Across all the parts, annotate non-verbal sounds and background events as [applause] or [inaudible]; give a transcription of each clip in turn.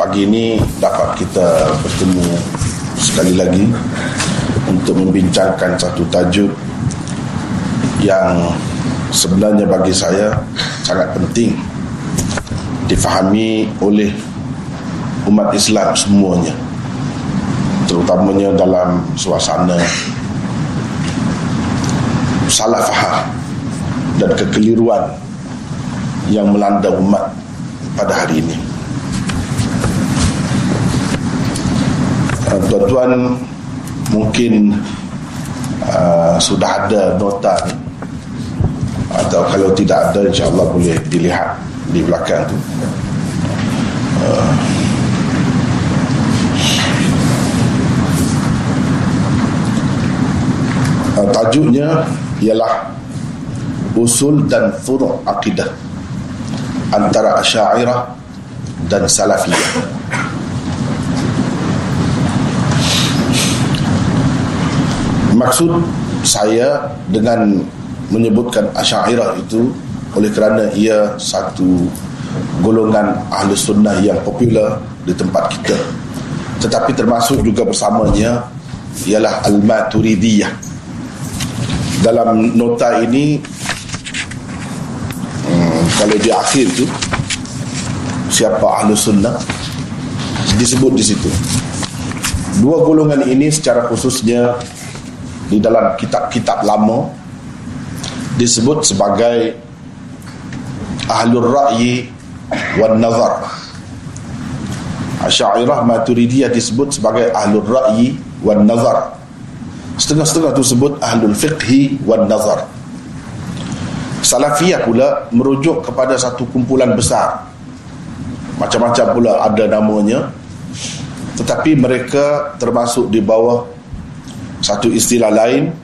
pagi ini dapat kita bertemu sekali lagi untuk membincangkan satu tajuk yang sebenarnya bagi saya sangat penting difahami oleh umat Islam semuanya terutamanya dalam suasana salah faham dan kekeliruan yang melanda umat pada hari ini uh, tuan-tuan mungkin uh, sudah ada nota atau kalau tidak ada insyaAllah boleh dilihat di belakang tu. Uh, tajuknya ialah usul dan furu' akidah antara asyairah dan salafiyah maksud saya dengan menyebutkan asyairah itu oleh kerana ia satu golongan ahli sunnah yang popular di tempat kita. Tetapi termasuk juga bersamanya ialah al-maturidiyah. Dalam nota ini hmm, kalau di akhir tu siapa ahli sunnah? Disebut di situ. Dua golongan ini secara khususnya di dalam kitab-kitab lama disebut sebagai ahlul ra'yi wan nazar. Asy'ariyah Maturidiyah disebut sebagai ahlul ra'yi wan nazar. Setengah-setengah tu sebut ahlul fiqhi wan nazar. Salafiyah pula merujuk kepada satu kumpulan besar. Macam-macam pula ada namanya. Tetapi mereka termasuk di bawah satu istilah lain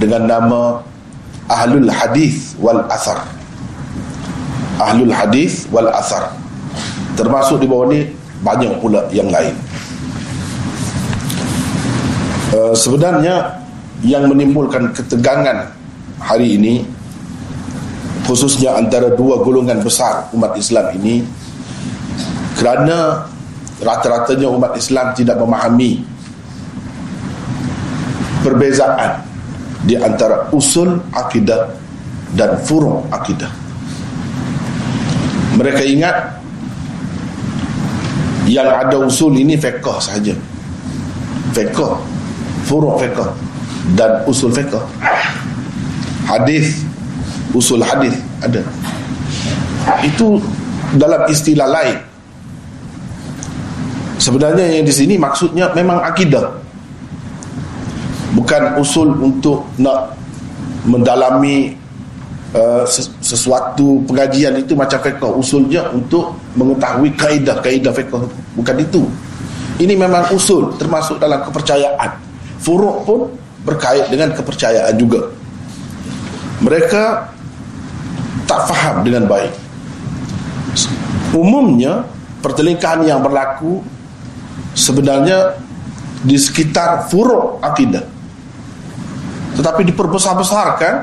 dengan nama ahlul hadis wal athar. Ahlul hadis wal athar. Termasuk di bawah ni banyak pula yang lain. Uh, sebenarnya yang menimbulkan ketegangan hari ini khususnya antara dua golongan besar umat Islam ini kerana rata-ratanya umat Islam tidak memahami perbezaan di antara usul akidah dan furu' akidah. Mereka ingat yang ada usul ini fiqh sahaja. Fiqh furu' fiqh dan usul fiqh. Hadis usul hadis ada. Itu dalam istilah lain. Sebenarnya yang di sini maksudnya memang akidah bukan usul untuk nak mendalami uh, sesuatu pengajian itu macam fiqh. Usulnya untuk mengetahui kaedah-kaedah fiqh. Bukan itu. Ini memang usul termasuk dalam kepercayaan. Furuk pun berkait dengan kepercayaan juga. Mereka tak faham dengan baik. Umumnya pertelingkahan yang berlaku sebenarnya di sekitar furuk akidah tetapi diperbesar-besarkan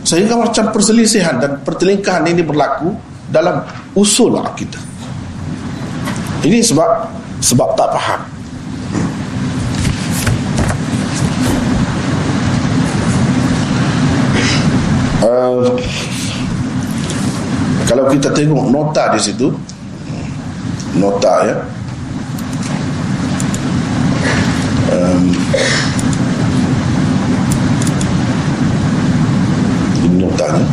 sehingga macam perselisihan dan pertelingkahan ini berlaku dalam usul akidah. Ini sebab sebab tak faham. Uh, kalau kita tengok nota di situ nota ya. Um, ini notanya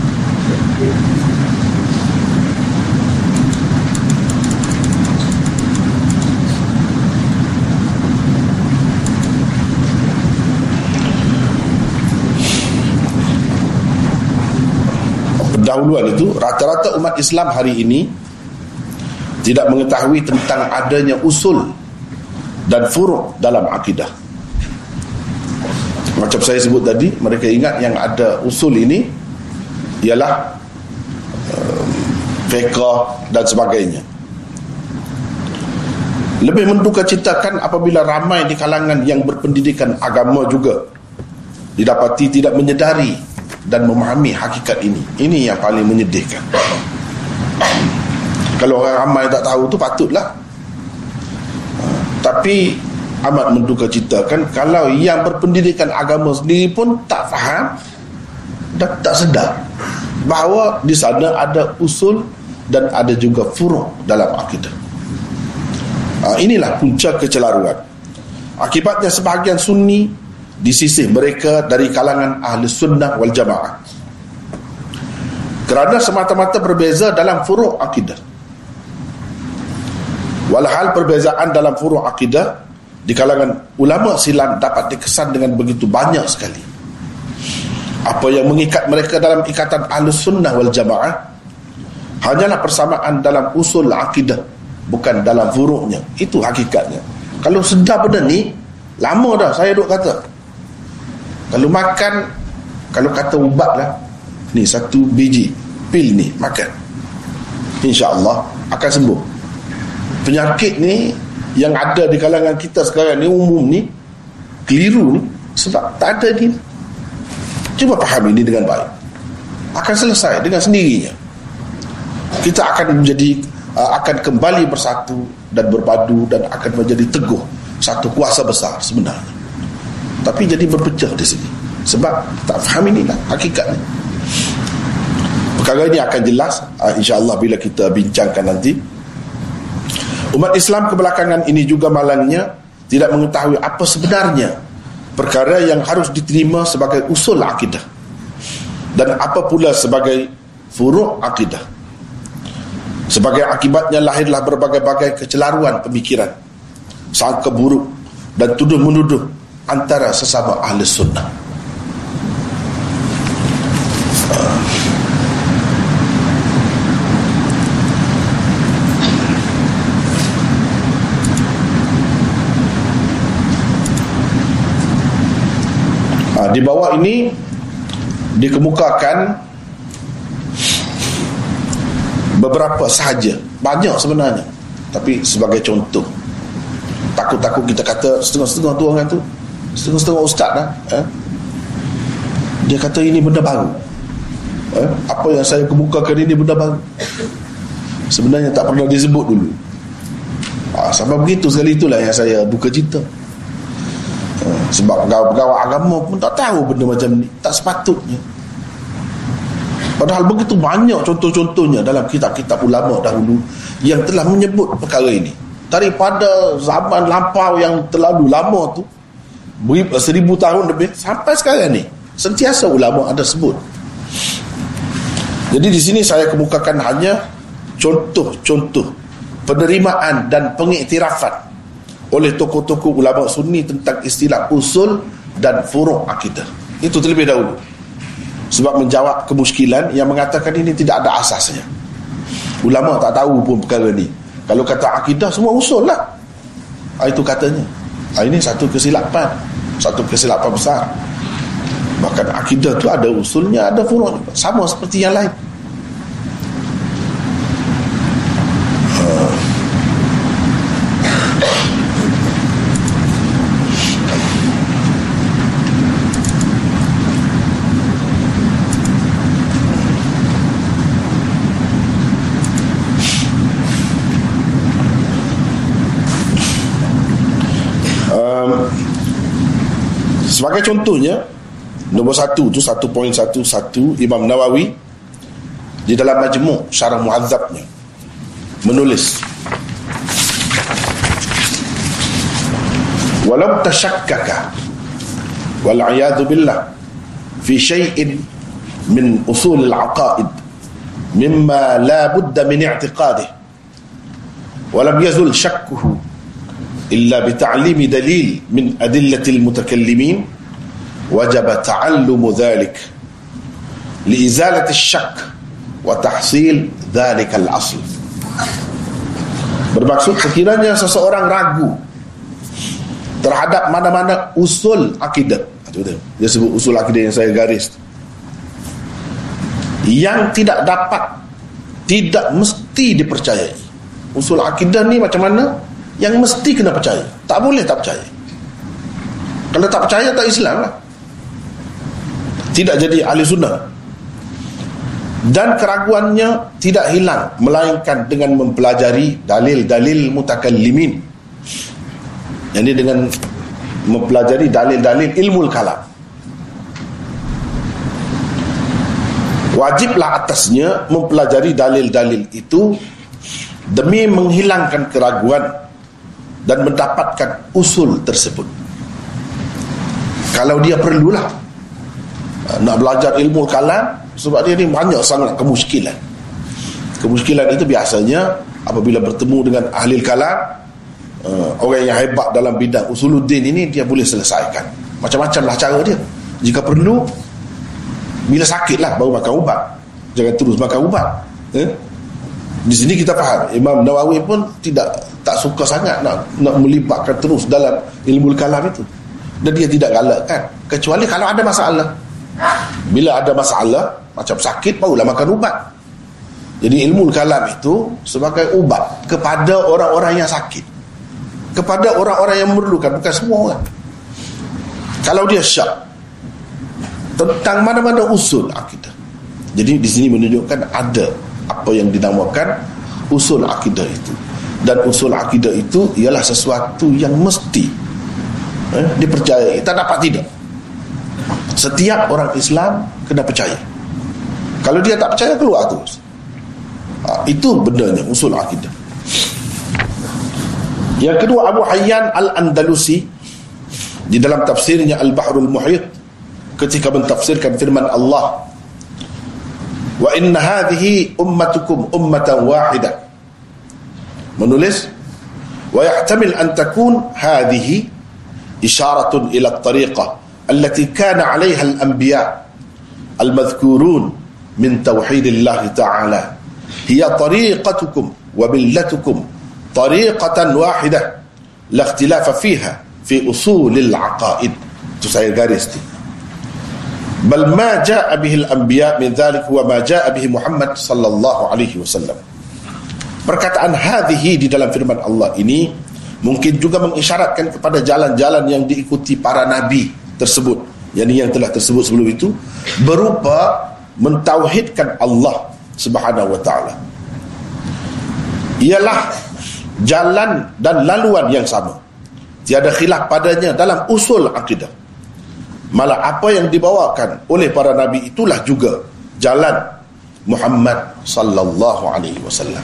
pendahuluan itu rata-rata umat Islam hari ini tidak mengetahui tentang adanya usul dan furuk dalam akidah. Macam saya sebut tadi mereka ingat yang ada usul ini ialah um, fiqah dan sebagainya. Lebih menduka citakan apabila ramai di kalangan yang berpendidikan agama juga didapati tidak menyedari dan memahami hakikat ini. Ini yang paling menyedihkan. Kalau orang ramai tak tahu tu patutlah. Tapi amat menduga cita kan kalau yang berpendidikan agama sendiri pun tak faham dan tak sedar bahawa di sana ada usul dan ada juga furuk dalam akidah. Ha, inilah punca kecelaruan. Akibatnya sebahagian sunni di sisi mereka dari kalangan ahli sunnah wal jamaah. Kerana semata-mata berbeza dalam furuk akidah. Walhal perbezaan dalam furuk akidah di kalangan ulama silam dapat dikesan dengan begitu banyak sekali apa yang mengikat mereka dalam ikatan ahlus sunnah wal jamaah hanyalah persamaan dalam usul akidah bukan dalam furuknya. Itu hakikatnya. Kalau sedar benda ni lama dah saya duk kata. Kalau makan kalau kata ubat lah ni satu biji pil ni makan insyaAllah akan sembuh. Penyakit ni yang ada di kalangan kita sekarang ni umum ni keliru ni sebab tak ada ni Cuba faham ini dengan baik. Akan selesai dengan sendirinya. Kita akan menjadi uh, akan kembali bersatu dan berpadu dan akan menjadi teguh satu kuasa besar sebenarnya. Tapi jadi berpecah di sini. Sebab tak faham inilah hakikatnya. Perkara ini akan jelas uh, insya-Allah bila kita bincangkan nanti. Umat Islam kebelakangan ini juga malangnya tidak mengetahui apa sebenarnya perkara yang harus diterima sebagai usul akidah. Dan apa pula sebagai furuk akidah? Sebagai akibatnya lahirlah berbagai-bagai kecelaruan pemikiran sangka buruk dan tuduh menuduh antara sesama ahli sunnah di bawah ini dikemukakan beberapa sahaja. Banyak sebenarnya. Tapi sebagai contoh takut-takut kita kata setengah-setengah tu orang tu setengah-setengah ustaz dah eh? dia kata ini benda baru. Eh? apa yang saya kemukakan ini benda baru? Sebenarnya tak pernah disebut dulu. Ha, sampai begitu sekali itulah yang saya buka cerita sebab pegawai-pegawai agama pun tak tahu benda macam ni. Tak sepatutnya. Padahal begitu banyak contoh-contohnya dalam kitab-kitab ulama dahulu yang telah menyebut perkara ini. Daripada zaman lampau yang terlalu lama tu seribu tahun lebih sampai sekarang ni sentiasa ulama ada sebut. Jadi di sini saya kemukakan hanya contoh-contoh penerimaan dan pengiktirafan oleh tokoh-tokoh ulama sunni tentang istilah usul dan furuk akidah. Itu terlebih dahulu. Sebab menjawab kemuskilan yang mengatakan ini tidak ada asasnya. Ulama tak tahu pun perkara ni. Kalau kata akidah semua usul lah. Ah, itu katanya. Ah, ini satu kesilapan. Satu kesilapan besar. Bahkan akidah tu ada usulnya ada furuk sama seperti yang lain Sebagai contohnya Nombor satu tu Satu poin satu Satu Imam Nawawi Di dalam majmuk Syarah muazzabnya Menulis Walau tashakkaka Wal'iyadu billah Fi syai'in Min usul al-aqaid Mimma la budda min i'tiqadih Walam yazul شكه illa بتعليم dalil min أدلة المتكلمين وجب تعلم ذلك لإزالة الشك وتحصيل ذلك الأصل bermaksud sekiranya seseorang ragu terhadap mana-mana usul akidah dia sebut usul akidah yang saya garis yang tidak dapat tidak mesti dipercayai usul akidah ni macam mana yang mesti kena percaya tak boleh tak percaya kalau tak percaya tak Islam lah tidak jadi ahli sunnah. Dan keraguannya tidak hilang melainkan dengan mempelajari dalil-dalil mutakallimin. Ini dengan mempelajari dalil-dalil ilmu kalam. Wajiblah atasnya mempelajari dalil-dalil itu demi menghilangkan keraguan dan mendapatkan usul tersebut. Kalau dia perlulah nak belajar ilmu kalam sebab dia ni banyak sangat kemuskilan kemuskilan itu biasanya apabila bertemu dengan ahli kalam uh, orang yang hebat dalam bidang usuluddin ini dia boleh selesaikan. Macam-macamlah cara dia. Jika perlu bila sakit lah baru makan ubat. Jangan terus makan ubat eh? di sini kita faham Imam Nawawi pun tidak tak suka sangat nak nak melibatkan terus dalam ilmu kalam itu. Dan dia tidak galakkan kecuali kalau ada masalah bila ada masalah macam sakit barulah makan ubat jadi ilmu kalam itu sebagai ubat kepada orang-orang yang sakit kepada orang-orang yang memerlukan bukan semua orang kalau dia syak tentang mana-mana usul akidah. Jadi di sini menunjukkan ada apa yang dinamakan usul akidah itu. Dan usul akidah itu ialah sesuatu yang mesti eh, dipercayai. Tak dapat tidak. Setiap orang Islam kena percaya. Kalau dia tak percaya keluar terus. Ha, itu benarnya usul akidah. Yang kedua Abu Hayyan Al-Andalusi di dalam tafsirnya Al-Bahrul Muhyit ketika mentafsirkan firman Allah wa inna hadhihi ummatukum ummatan wahidah menulis wa yahtamil an takun hadhihi isyaratun ila at-tariqah 'alayha al-anbiya al-madhkurun min tauhidillah ta'ala hiya tariqatukum wa millatukum tariqatan wahidah la ikhtilafa fiha fi usulil aqaid itu saya garis tu. bal ma jaa bihi al-anbiya min dhalik huwa ma jaa bihi Muhammad sallallahu alaihi wasallam perkataan hadhihi di dalam firman Allah ini mungkin juga mengisyaratkan kepada jalan-jalan yang diikuti para nabi tersebut. Yang yang telah tersebut sebelum itu berupa mentauhidkan Allah Subhanahu wa taala. Ialah jalan dan laluan yang sama. Tiada khilaf padanya dalam usul akidah. Malah apa yang dibawakan oleh para nabi itulah juga jalan Muhammad sallallahu alaihi wasallam.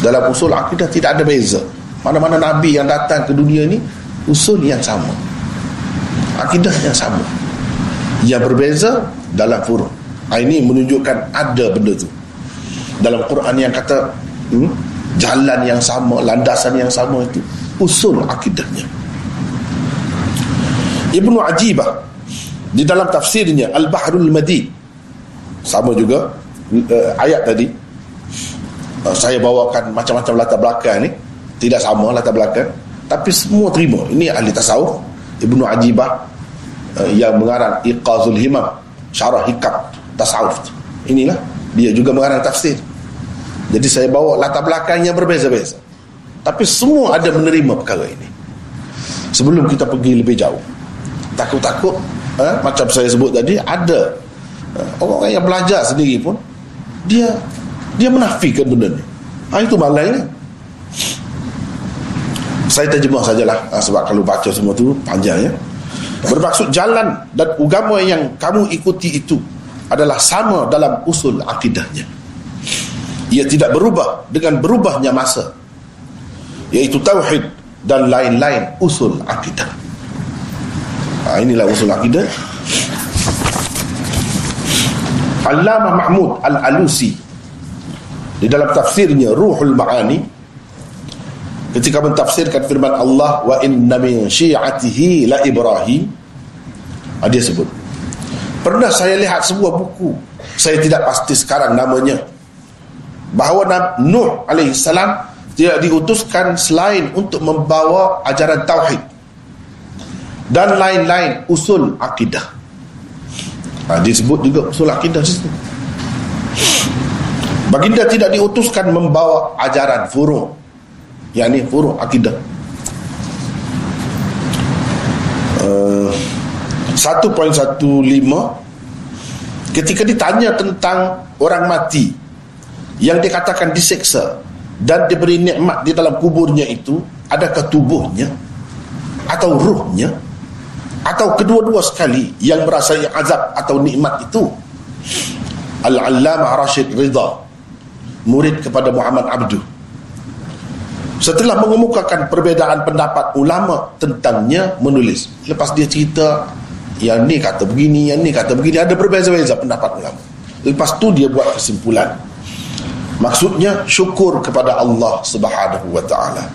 Dalam usul akidah tidak ada beza. Mana-mana nabi yang datang ke dunia ini usul yang sama akidah yang sama. Yang berbeza dalam furu ha, ini menunjukkan ada benda tu. Dalam Quran yang kata hmm, jalan yang sama landasan yang sama itu usul akidahnya. Ibnu Ajibah di dalam tafsirnya Al-Bahrul Madi sama juga uh, ayat tadi uh, saya bawakan macam-macam latar belakang ni tidak sama latar belakang tapi semua terima. Ini ahli tasawuf Ibnu Ajibah uh, yang mengarang Iqazul Himam syarah hikam tasawuf. Inilah dia juga mengarang tafsir. Jadi saya bawa latar belakang yang berbeza-beza. Tapi semua ada menerima perkara ini. Sebelum kita pergi lebih jauh takut-takut eh, macam saya sebut tadi ada eh, orang-orang yang belajar sendiri pun dia dia menafikan benda ni. Ha, itu malainya saya terjemah sajalah ha, sebab kalau baca semua tu panjang ya. Bermaksud jalan dan agama yang kamu ikuti itu adalah sama dalam usul akidahnya. Ia tidak berubah dengan berubahnya masa iaitu tauhid dan lain-lain usul akidah. Ha, inilah usul akidah. Allama Mahmud Al-Alusi di dalam tafsirnya Ruhul Ma'ani ketika mentafsirkan firman Allah wa inna min syi'atihi la Ibrahim ha, dia sebut. Pernah saya lihat sebuah buku saya tidak pasti sekarang namanya bahawa Nuh alaihissalam tidak diutuskan selain untuk membawa ajaran tauhid dan lain-lain usul akidah. Ha, disebut juga usul akidah situ. Baginda tidak diutuskan membawa ajaran furu yakni furu akidah. Uh, 1.15 ketika ditanya tentang orang mati yang dikatakan diseksa dan diberi nikmat di dalam kuburnya itu adakah tubuhnya atau ruhnya atau kedua-dua sekali yang merasai azab atau nikmat itu? Al-Allamah Rashid Ridha murid kepada Muhammad Abdu setelah mengemukakan perbezaan pendapat ulama tentangnya menulis. Lepas dia cerita yang ni kata begini yang ni kata begini ada berbeza-beza pendapat ulama. Lepas tu dia buat kesimpulan. Maksudnya syukur kepada Allah Subhanahu wa taala.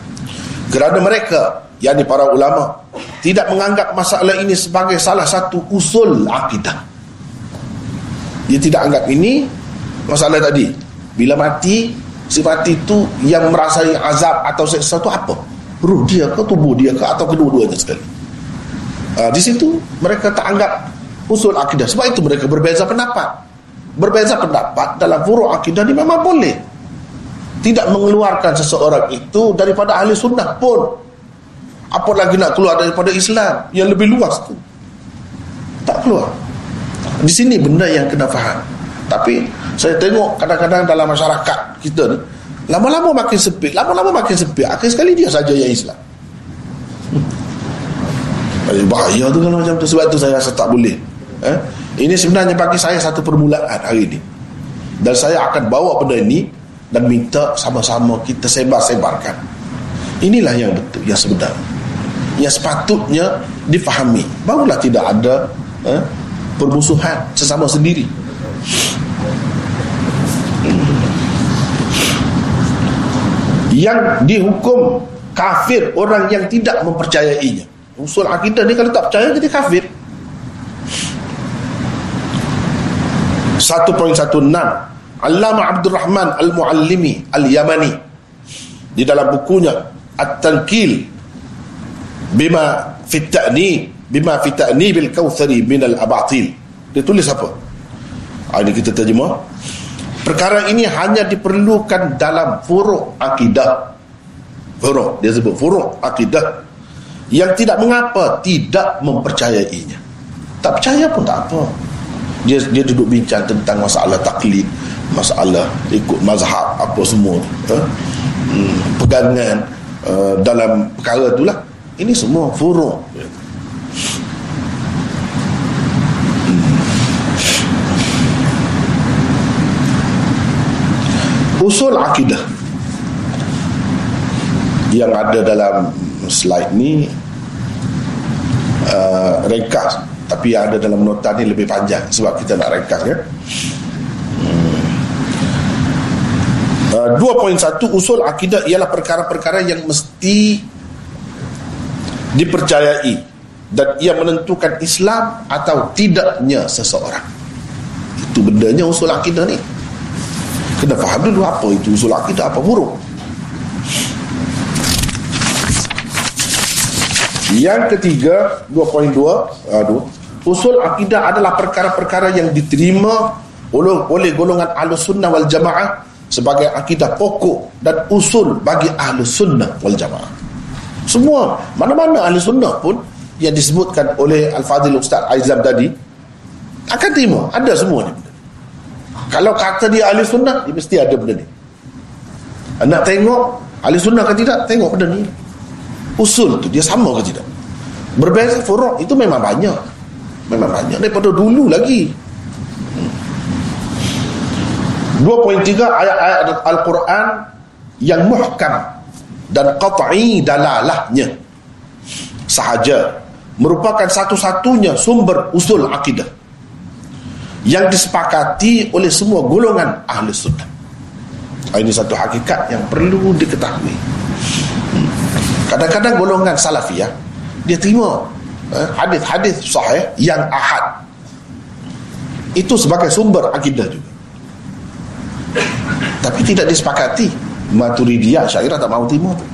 Kerana mereka yakni para ulama tidak menganggap masalah ini sebagai salah satu usul akidah. Dia tidak anggap ini masalah tadi. Bila mati si mati itu yang merasai azab atau sesuatu apa? Ruh dia ke tubuh dia ke atau kedua-duanya sekali? Uh, di situ mereka tak anggap usul akidah. Sebab itu mereka berbeza pendapat. Berbeza pendapat dalam furu' akidah ini memang boleh. Tidak mengeluarkan seseorang itu daripada ahli sunnah pun. Apa lagi nak keluar daripada Islam? Yang lebih luas tu. Tak keluar. Di sini benda yang kena faham. Tapi saya tengok kadang-kadang dalam masyarakat kita ni lama-lama makin sempit lama-lama makin sempit. Akhir sekali dia saja yang Islam. Hmm. bahaya tu kalau macam tu. Sebab tu saya rasa tak boleh. Eh? ini sebenarnya bagi saya satu permulaan hari ini. Dan saya akan bawa benda ini dan minta sama-sama kita sebar-sebarkan. Inilah yang betul yang sebenar. Yang sepatutnya difahami. Barulah tidak ada eh, permusuhan sesama sendiri yang dihukum kafir orang yang tidak mempercayainya. Usul akidah ni kalau tak percaya jadi kafir. 1.16 Allama Abdul Rahman Al-Muallimi Al-Yamani. Di dalam bukunya At-Tankil bima fit ta'ni bima fit ta'ni bil kautsari min al-abatil dia tulis apa? Ha, ini kita terjemah perkara ini hanya diperlukan dalam furuk akidah. Furuk dia sebut furuk akidah. Yang tidak mengapa tidak mempercayainya. Tak percaya pun tak apa. Dia dia duduk bincang tentang masalah taklid masalah ikut mazhab apa semua eh? hmm, pegangan uh, dalam perkara itulah. Ini semua furuk usul akidah yang ada dalam slide ni uh, ringkas. Tapi yang ada dalam nota ni lebih panjang sebab kita nak ringkas ya. Uh, 2.1 usul akidah ialah perkara-perkara yang mesti dipercayai dan ia menentukan Islam atau tidaknya seseorang. Itu bendanya usul akidah ni kena faham dulu apa itu? Usul akidah apa? Buruk. Yang ketiga 2.2 aduh usul akidah adalah perkara-perkara yang diterima oleh, oleh golongan ahlus sunnah wal jamaah sebagai akidah pokok dan usul bagi ahlus sunnah wal jamaah. Semua mana-mana ahli sunnah pun yang disebutkan oleh Al-Fadhil Ustaz Aizam tadi akan terima. Ada semua ni kalau kata dia ahli sunnah, dia mesti ada benda ni. Nak tengok ahli sunnah ke tidak, tengok benda ni. Usul tu dia sama ke tidak? Berbeza furuk itu memang banyak. Memang banyak daripada dulu lagi. 2.3 ayat-ayat Al-Quran yang muhkam dan qat'i dalalahnya sahaja merupakan satu-satunya sumber usul akidah yang disepakati oleh semua golongan ahli sunnah. Ah, ini satu hakikat yang perlu diketahui. Kadang-kadang golongan salafiyah dia terima eh, hadis-hadis sahih yang ahad. Itu sebagai sumber akidah juga. Tapi tidak disepakati. Maturidiyah syairah tak mahu terima tu.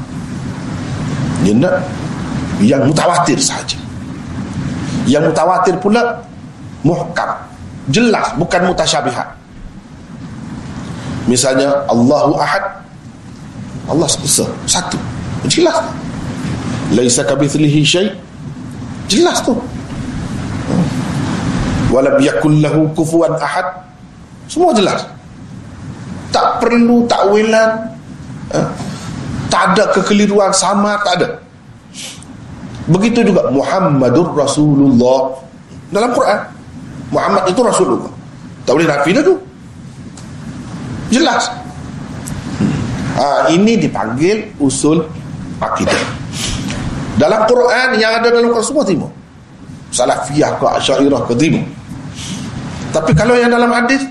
Dia nak yang mutawatir saja yang mutawatir pula muhkam jelas bukan mutasyabihat. Misalnya Allahu Ahad. Allah sebesar. Satu. Jelas. Laisa kabithlihi syai. Jelas tu. Wala yakul lahu kufuwan ahad. Semua jelas. Tak perlu takwilan. Eh? tak ada kekeliruan sama tak ada. Begitu juga Muhammadur Rasulullah. Dalam Quran Muhammad itu Rasulullah. Tak boleh nafi dah tu. Jelas. Ha, ini dipanggil usul akidah. Dalam Quran yang ada dalam Quran semua timur salafiyah ke asyairah ke timur tapi kalau yang dalam hadis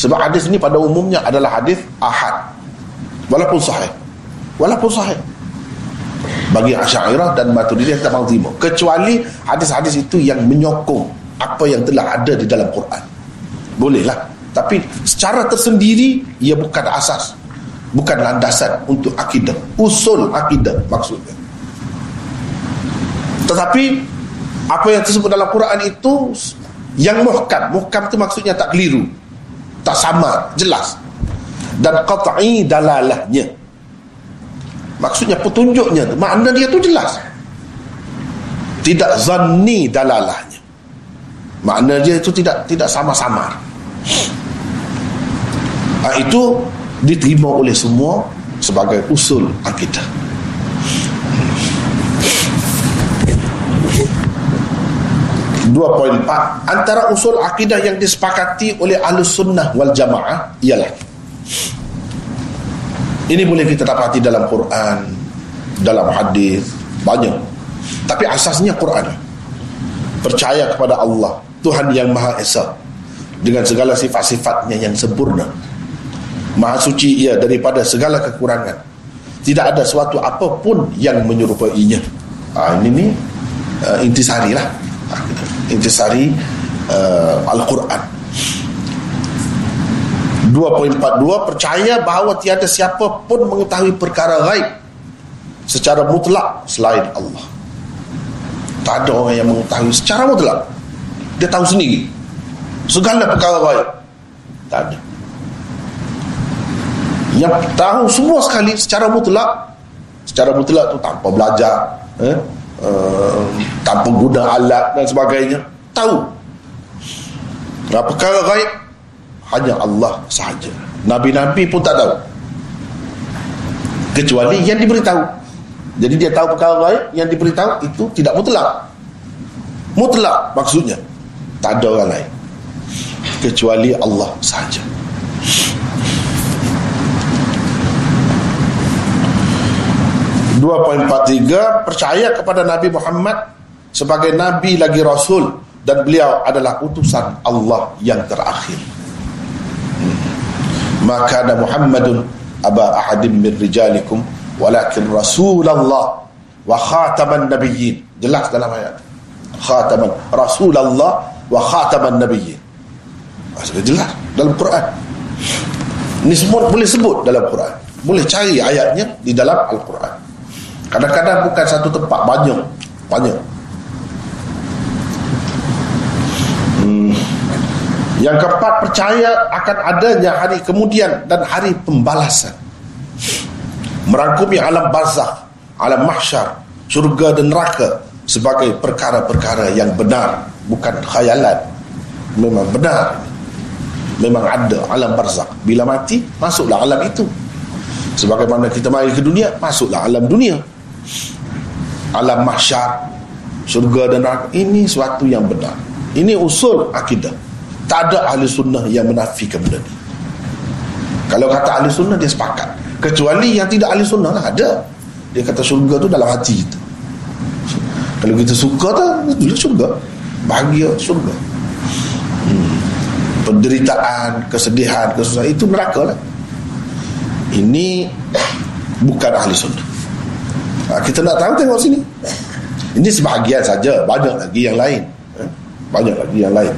sebab hadis ini pada umumnya adalah hadis ahad. Walaupun sahih. Walaupun sahih. Bagi Asy'ariyah dan Maturidiyah tak mahu terima. Kecuali hadis-hadis itu yang menyokong apa yang telah ada di dalam Quran. Bolehlah. Tapi secara tersendiri ia bukan asas. Bukan landasan untuk akidah. Usul akidah maksudnya. Tetapi apa yang tersebut dalam Quran itu yang muhkam. Muhkam itu maksudnya tak keliru. Tak sama. Jelas. Dan qat'i dalalahnya. Maksudnya petunjuknya makna dia tu jelas. Tidak zanni dalalahnya makna dia itu tidak tidak sama-sama ha, itu diterima oleh semua sebagai usul akidah. 2.4 antara usul akidah yang disepakati oleh ahlus sunnah wal jamaah ialah ini boleh kita dapati dalam Quran dalam hadis banyak. Tapi asasnya Quran. Percaya kepada Allah Tuhan yang Maha Esa. Dengan segala sifat-sifatnya yang sempurna. Maha suci ia daripada segala kekurangan. Tidak ada suatu apapun yang menyerupainya. Ha, ini ni uh, intisari lah. Intisari uh, Al-Quran. 2.42 percaya bahawa tiada siapa pun mengetahui perkara gaib secara mutlak selain Allah. Tak ada orang yang mengetahui secara mutlak dia tahu sendiri. Segala perkara gaib tak ada. Yang tahu semua sekali secara mutlak secara mutlak tu tanpa belajar eh? uh, tanpa guna alat dan sebagainya. Tahu. Berapa perkara gaib hanya Allah sahaja. Nabi-Nabi pun tak tahu. Kecuali yang diberitahu. Jadi dia tahu perkara gaib yang diberitahu itu tidak mutlak. Mutlak maksudnya tak ada orang lain. Kecuali Allah sahaja. 2.43 percaya kepada Nabi Muhammad sebagai Nabi lagi Rasul dan beliau adalah utusan Allah yang terakhir. Maka ada Muhammadun aba ahadim min rijalikum walakin Rasulullah wa khataman nabiyyin. Jelas dalam ayat. Khataman Rasulullah wa khataman nabiyyin. Ah, sudah jelas dalam Quran. Ini semua boleh sebut dalam Quran. Boleh cari ayatnya di dalam Al-Quran. Kadang-kadang bukan satu tempat Banyak Banyak. Hmm. Yang keempat percaya akan adanya hari kemudian Dan hari pembalasan. Merangkumi alam barzakh Alam mahsyar Surga dan neraka Sebagai perkara-perkara yang benar Bukan khayalan. Memang benar. Memang ada alam barzakh. Bila mati masuklah alam itu. Sebagaimana kita mari ke dunia Masuklah alam dunia. Alam mahsyar surga dan neraka. Ini suatu yang benar. Ini usul akidah. Tak ada ahli sunnah yang menafikan benda ni. Kalau kata ahli sunnah dia sepakat. Kecuali yang tidak ahli sunnah lah ada. Dia kata surga tu dalam hati kita. Kalau kita suka tu itu surga bahagia surga. Hmm. penderitaan kesedihan kesusahan itu neraka lah. Ini bukan ahli sunnah. Ha, kita nak tahu tengok sini. Ini sebahagian saja. Banyak lagi yang lain. Ha? banyak lagi yang lain.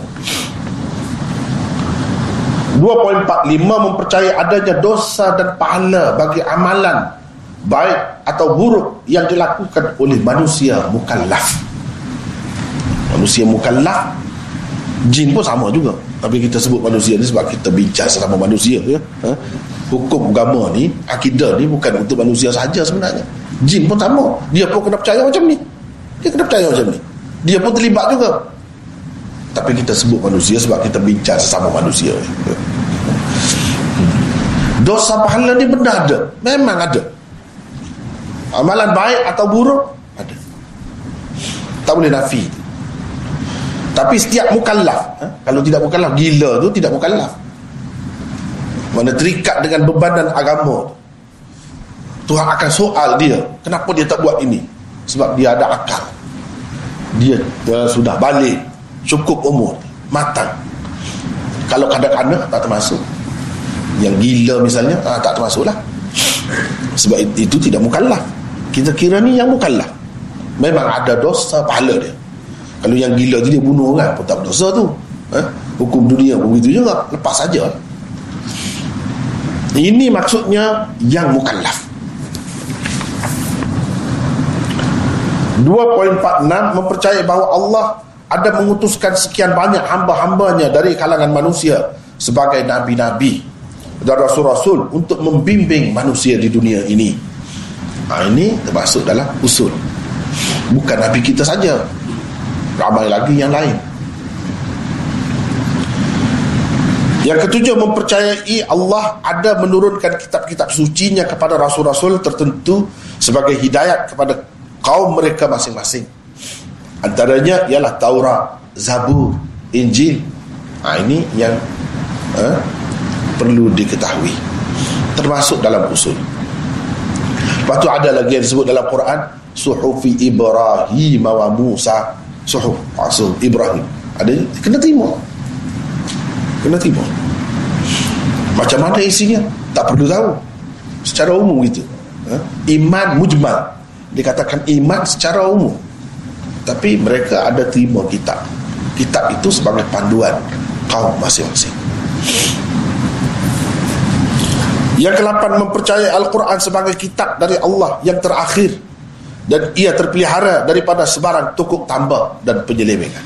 2.45 mempercayai adanya dosa dan pahala bagi amalan baik atau buruk yang dilakukan oleh manusia mukallaf manusia mukallaf jin pun sama juga. Tapi kita sebut manusia ni sebab kita bincang sama manusia ya. Ha? hukum agama ni akidah ni bukan untuk manusia saja sebenarnya. Jin pun sama. Dia pun kena percaya macam ni. Dia kena percaya macam ni. Dia pun terlibat juga. Tapi kita sebut manusia Sebab kita bincang sesama manusia Dosa pahala ni benda ada? Memang ada. Amalan baik atau buruk? Ada. Tak boleh nafi tapi setiap mukallaf ha? kalau tidak mukallaf gila tu tidak mukallaf. Mana terikat dengan bebanan agama. Tuhan akan soal dia kenapa dia tak buat ini? Sebab dia ada akal. Dia uh, sudah balik cukup umur matang. Kalau kadang-kadang tak termasuk. Yang gila misalnya ah, tak termasuk lah sebab itu tidak mukallaf. Kita kira ni yang mukallaf. Memang ada dosa pahala dia kalau yang gila tu dia bunuh orang pun tak berdosa tu eh? hukum dunia pun begitu juga lepas saja ini maksudnya yang mukallaf 2.46 mempercayai bahawa Allah ada mengutuskan sekian banyak hamba-hambanya dari kalangan manusia sebagai nabi-nabi dan rasul-rasul untuk membimbing manusia di dunia ini. Ha, ini termasuk dalam usul. Bukan nabi kita saja ramai lagi yang lain. Yang ketujuh mempercayai Allah ada menurunkan kitab-kitab sucinya kepada rasul-rasul tertentu sebagai hidayat kepada kaum mereka masing-masing. Antaranya ialah Taurat, Zabur, Injil. Ha, ini yang eh, perlu diketahui. Termasuk dalam usul. Lepas tu ada lagi yang disebut dalam Quran suhufi Ibrahim wa Musa suhuf asal Ibrahim. Ada kena terima. Kena terima. Macam mana isinya? Tak perlu tahu. Secara umum itu ha? iman mujmal. Dikatakan iman secara umum. Tapi mereka ada terima kitab. Kitab itu sebagai panduan kaum masing-masing. Yang kelapan mempercayai Al-Quran sebagai kitab dari Allah yang terakhir dan ia terpelihara daripada sebarang tukuk tambah dan penyelewengan.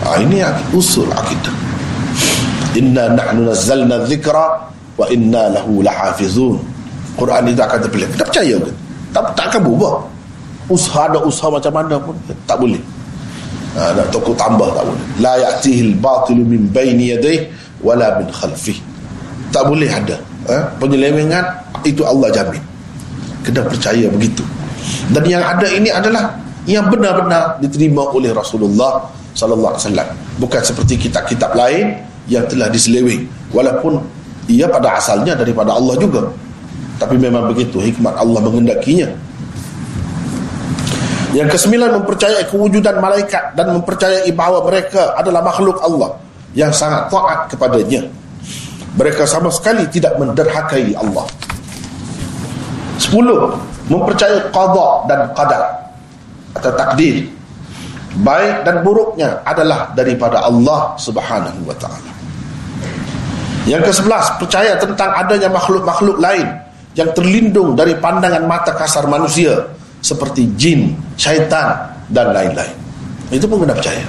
Ha, ini usul akidah. Inna nahnu nazzalna dzikra wa inna lahu lahafizun. Quran itu akan terpelihara. Kita percaya ke? Tak, tak akan berubah. Usaha ada usaha macam mana pun tak boleh. Ha, nak tukuk tambah tak boleh. La ya'tihil batilu min baini yadayhi wala min khalfih. Tak boleh ada. Ha? Penyelewengan itu Allah jamin kena percaya begitu. Dan yang ada ini adalah yang benar-benar diterima oleh Rasulullah sallallahu alaihi wasallam. Bukan seperti kitab-kitab lain yang telah diseleweng. Walaupun ia pada asalnya daripada Allah juga. Tapi memang begitu hikmat Allah mengendakinya. Yang kesembilan mempercayai kewujudan malaikat dan mempercayai bahawa mereka adalah makhluk Allah yang sangat taat kepadanya. Mereka sama sekali tidak menderhakai Allah Sepuluh. Mempercayai qadha dan qadar Atau takdir. Baik dan buruknya adalah daripada Allah subhanahu wa ta'ala. Yang ke sebelas Percaya tentang adanya makhluk-makhluk lain Yang terlindung dari pandangan mata kasar manusia Seperti jin, syaitan dan lain-lain. Itu pun kena percaya.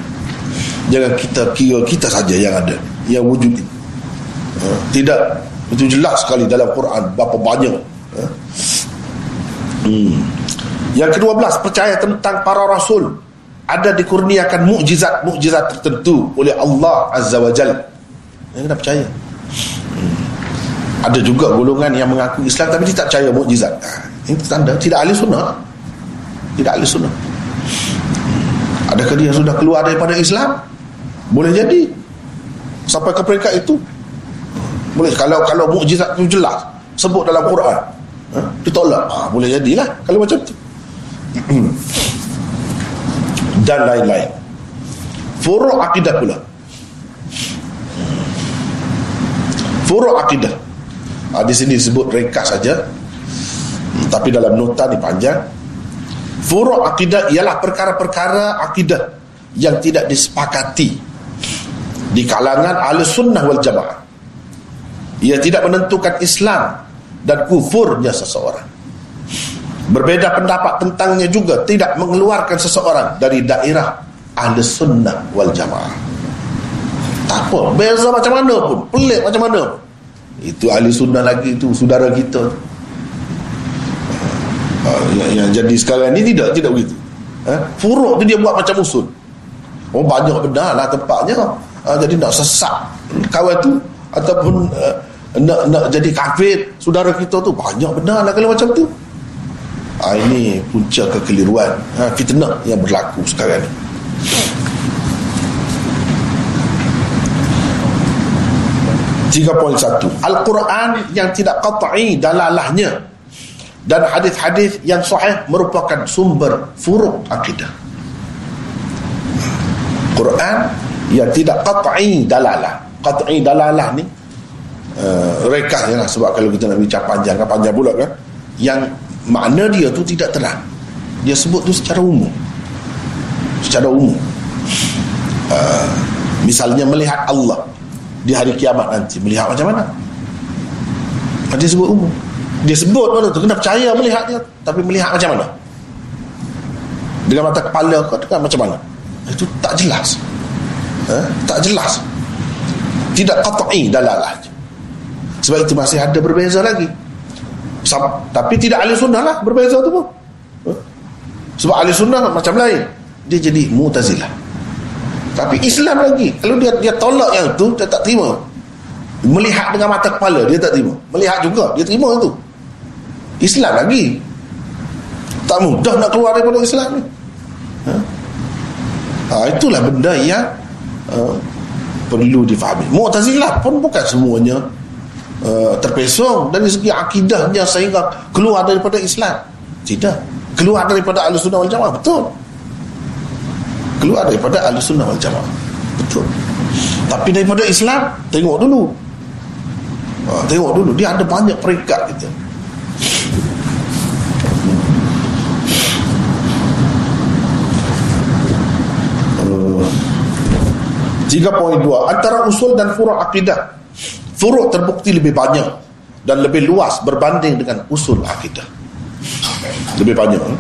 Jangan kita kira kita saja yang ada Yang wujud ha? Tidak. Itu jelas sekali dalam Quran Berapa banyak. Ha? Yang kedua belas percaya tentang para rasul ada dikurniakan mukjizat-mukjizat tertentu oleh Allah Azza wa Jal. Yang kita percaya. Ada juga golongan yang mengaku Islam tapi tidak percaya mukjizat. Ha, ini tanda tidak ahli sunnah. Tidak ahli sunnah. Adakah dia sudah keluar daripada Islam? Boleh jadi. Sampai ke peringkat itu. Boleh kalau kalau mukjizat itu jelas sebut dalam Quran ha? ditolak ha, boleh jadilah kalau macam tu. Dan lain-lain. Furu' akidah pula. Furu' akidah. Ha, di sini disebut ringkas saja. Tapi dalam nota ni panjang. Furu' akidah ialah perkara-perkara akidah yang tidak disepakati di kalangan ahli sunnah wal jamaah. Ia tidak menentukan Islam dan kufurnya seseorang. Berbeda pendapat tentangnya juga tidak mengeluarkan seseorang dari daerah ahli sunnah wal jamaah. Tak apa, beza macam mana pun, pelik macam mana pun. Itu ahli sunnah lagi itu saudara kita. Yang, yang jadi sekarang ni tidak tidak begitu. Eh? Furuk tu dia buat macam usul. Oh banyak benar lah tempatnya. Uh, jadi nak sesak kawan tu ataupun uh, nak nak jadi kafir saudara kita tu banyak benar lah kalau macam tu ha, ini punca kekeliruan ha, fitnah yang berlaku sekarang ni Tiga poin satu Al-Quran yang tidak qat'i dalalahnya dan hadis-hadis yang sahih merupakan sumber furuk akidah. Quran yang tidak qat'i dalalah. Qat'i dalalah ni uh, rekah lah sebab kalau kita nak bicara panjang kan panjang pula kan yang makna dia tu tidak terang. Dia sebut tu secara umum. Secara umum. Uh, misalnya melihat Allah di hari kiamat nanti melihat macam mana? Dia sebut umum. Dia sebut mana tu kena percaya melihat dia tapi melihat macam mana? Dengan mata kepala kau dengan macam mana? Itu tak jelas. Eh? Tak jelas. Tidak qat'i dalalah. Sebab itu masih ada berbeza lagi. Tapi tidak ahli sunnah lah berbeza tu pun. Sebab ahli sunnah macam lain. Dia jadi mutazilah. Tapi Islam lagi. Kalau dia dia tolak yang tu, dia tak terima. Melihat dengan mata kepala, dia tak terima. Melihat juga, dia terima itu. Islam lagi tak mudah nak keluar daripada Islam ni ha? Ha, itulah benda yang uh, perlu difahami Mu'tazilah pun bukan semuanya uh, terpesong dari segi akidahnya sehingga keluar daripada Islam. Tidak. Keluar daripada ahli sunnah wal jamaah. Betul. Keluar daripada ahli sunnah wal jamaah. Betul. Tapi daripada Islam tengok dulu. Uh, tengok dulu. Dia ada banyak peringkat gitu Tiga poin dua. Antara usul dan furuk akidah Furuk terbukti lebih banyak Dan lebih luas berbanding dengan usul akidah. Lebih banyak. Eh?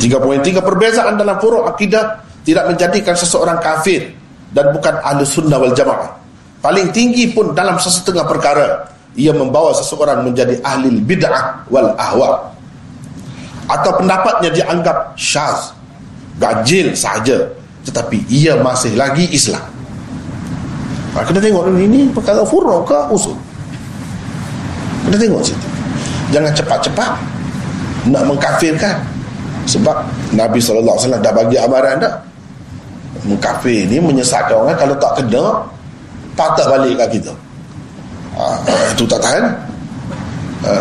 Tiga poin tiga Perbezaan dalam furuk akidah Tidak menjadikan seseorang kafir Dan bukan ahli sunnah wal jamaah. Paling tinggi pun dalam sesetengah perkara Ia membawa seseorang menjadi ahli bid'ah wal ahwa. Atau pendapatnya dianggap syaz Gajil sahaja tetapi ia masih lagi Islam ha, kena tengok dulu ini perkara furuk ke usul? Kena tengok situ jangan cepat-cepat nak mengkafirkan. Sebab Nabi SAW dah bagi amaran dah. Mengkafir ni menyesatkan orang kalau tak kena patah balik kat kita. Ha, itu tak tahan. Ha,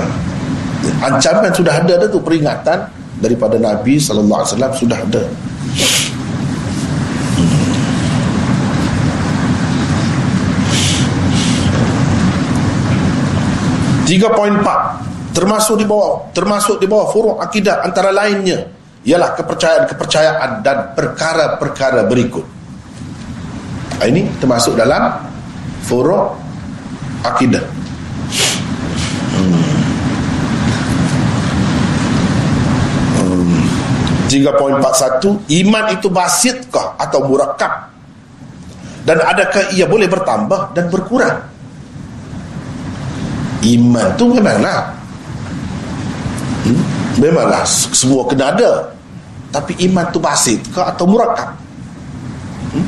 ancaman sudah ada dah tu peringatan daripada Nabi SAW sudah ada 3.4 termasuk di bawah termasuk di bawah furuk akidah antara lainnya ialah kepercayaan-kepercayaan dan perkara-perkara berikut. Ini termasuk dalam furuk akidah. Hmm. Hmm. 3.41 iman itu basitkah atau murakab dan adakah ia boleh bertambah dan berkurang iman tu memanglah hmm? memanglah semua kena ada tapi iman tu basit ke atau murakab hmm?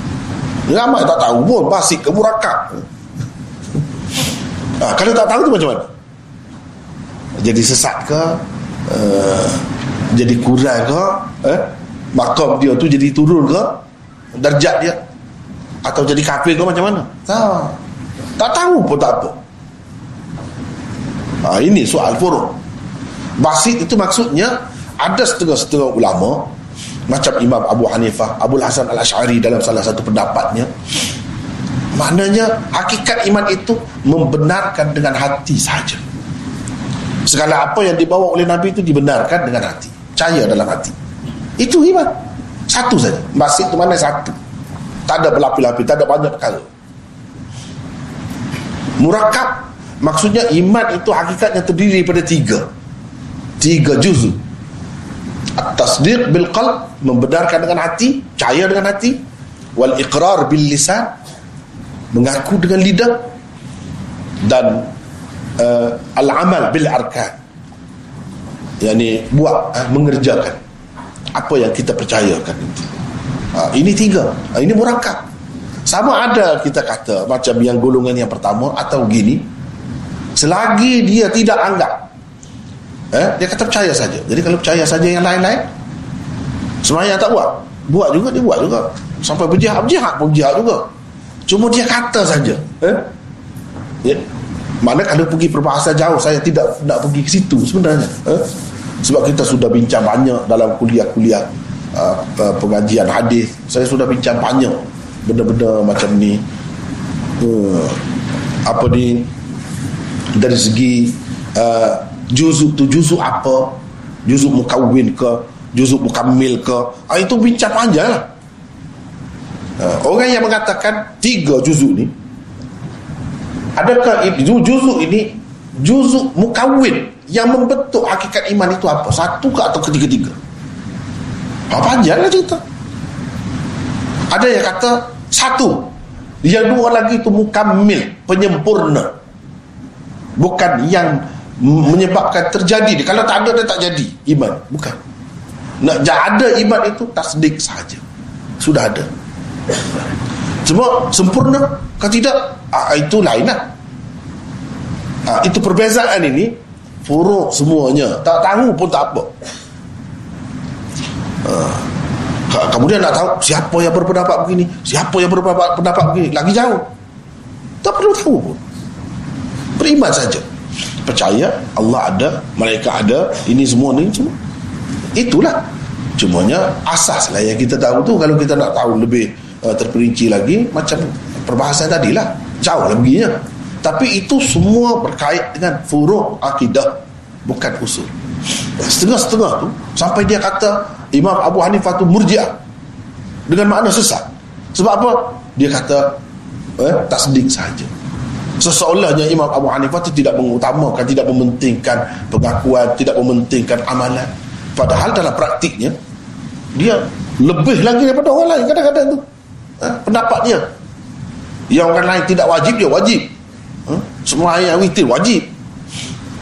ramai tak tahu pun basit ke murakab ha, [laughs] kalau tak tahu tu macam mana? Jadi sesat ke? Uh, jadi kurang ke? Eh? makam dia tu jadi turun ke? Darjat dia? Atau jadi kafir ke macam mana? Tak, tak tahu pun tak apa ha, ini soal furuk. Basit itu maksudnya ada setengah-setengah ulama macam Imam Abu Hanifah Abu Hasan Al-Ash'ari dalam salah satu pendapatnya. Maknanya hakikat iman itu membenarkan dengan hati saja segala apa yang dibawa oleh Nabi itu dibenarkan dengan hati. Percaya dalam hati. Itu iman satu saja. Basit itu mana? Satu. Tak ada berlapis-lapis tak ada banyak perkara. Murakab Maksudnya iman itu hakikatnya terdiri daripada tiga. Tiga juzu At-tasdiq bil qalb Membenarkan dengan hati Percaya dengan hati. Wal iqrar bil lisan Mengaku dengan lidah. Dan uh, Al-amal bil arkan. Yani buat uh, Mengerjakan Apa yang kita percayakan itu. Uh, Ini tiga. Uh, Ini murakab Sama ada kita kata Macam yang golongan yang pertama Atau gini selagi dia tidak anggap. Eh? dia kata percaya saja. Jadi kalau percaya saja yang lain-lain semayang tak buat. Buat juga dia buat juga. Sampai berjihad berjihad pun berjihad juga. Cuma dia kata saja. Eh? ya. mana kalau pergi perbahasa jauh saya tidak nak pergi ke situ sebenarnya. Eh? sebab kita sudah bincang banyak dalam kuliah-kuliah uh, uh, pengajian hadis. Saya sudah bincang banyak benda-benda macam ni. Uh, apa ni dari segi uh, juzuk tu juzuk apa? Juzuk mukawin ke? Juzuk mukammil ke? Uh, itu bincang panjang lah. Uh, orang yang mengatakan tiga juzuk ni adakah itu juzuk ini juzuk mukawin yang membentuk hakikat iman itu apa? Satu ke atau ketiga-tiga? Apa panjang lah cerita. Ada yang kata satu yang dua lagi itu mukammil penyempurna bukan yang menyebabkan terjadi kalau tak ada dia tak jadi iman. Bukan. Nak ada iman itu tasdik saja sudah ada. Cuma sempurna. Kan tidak ah, itu lain lah. Ah, itu perbezaan ini. Furuk semuanya. Tak tahu pun tak apa. Ah, kemudian nak tahu siapa yang berpendapat begini? Siapa yang berpendapat pendapat begini? Lagi jauh. Tak perlu tahu pun beriman saja. Percaya Allah ada mereka ada ini semua ni semua itulah. Cumanya asas lah yang kita tahu tu. Kalau kita nak tahu lebih uh, terperinci lagi macam perbahasan tadi lah jauh begini tapi itu semua berkait dengan furuk akidah bukan usul. Setengah-setengah tu sampai dia kata Imam Abu Hanifah tu murjiah. Dengan makna sesat. Sebab apa? Dia kata eh, tasdik seseolahnya Imam Abu Hanifah itu tidak mengutamakan tidak mementingkan pengakuan tidak mementingkan amalan. Padahal dalam praktiknya dia lebih lagi daripada orang lain kadang-kadang tu. Eh, pendapat dia yang orang lain tidak wajib dia wajib. Eh, semua ayat witir wajib.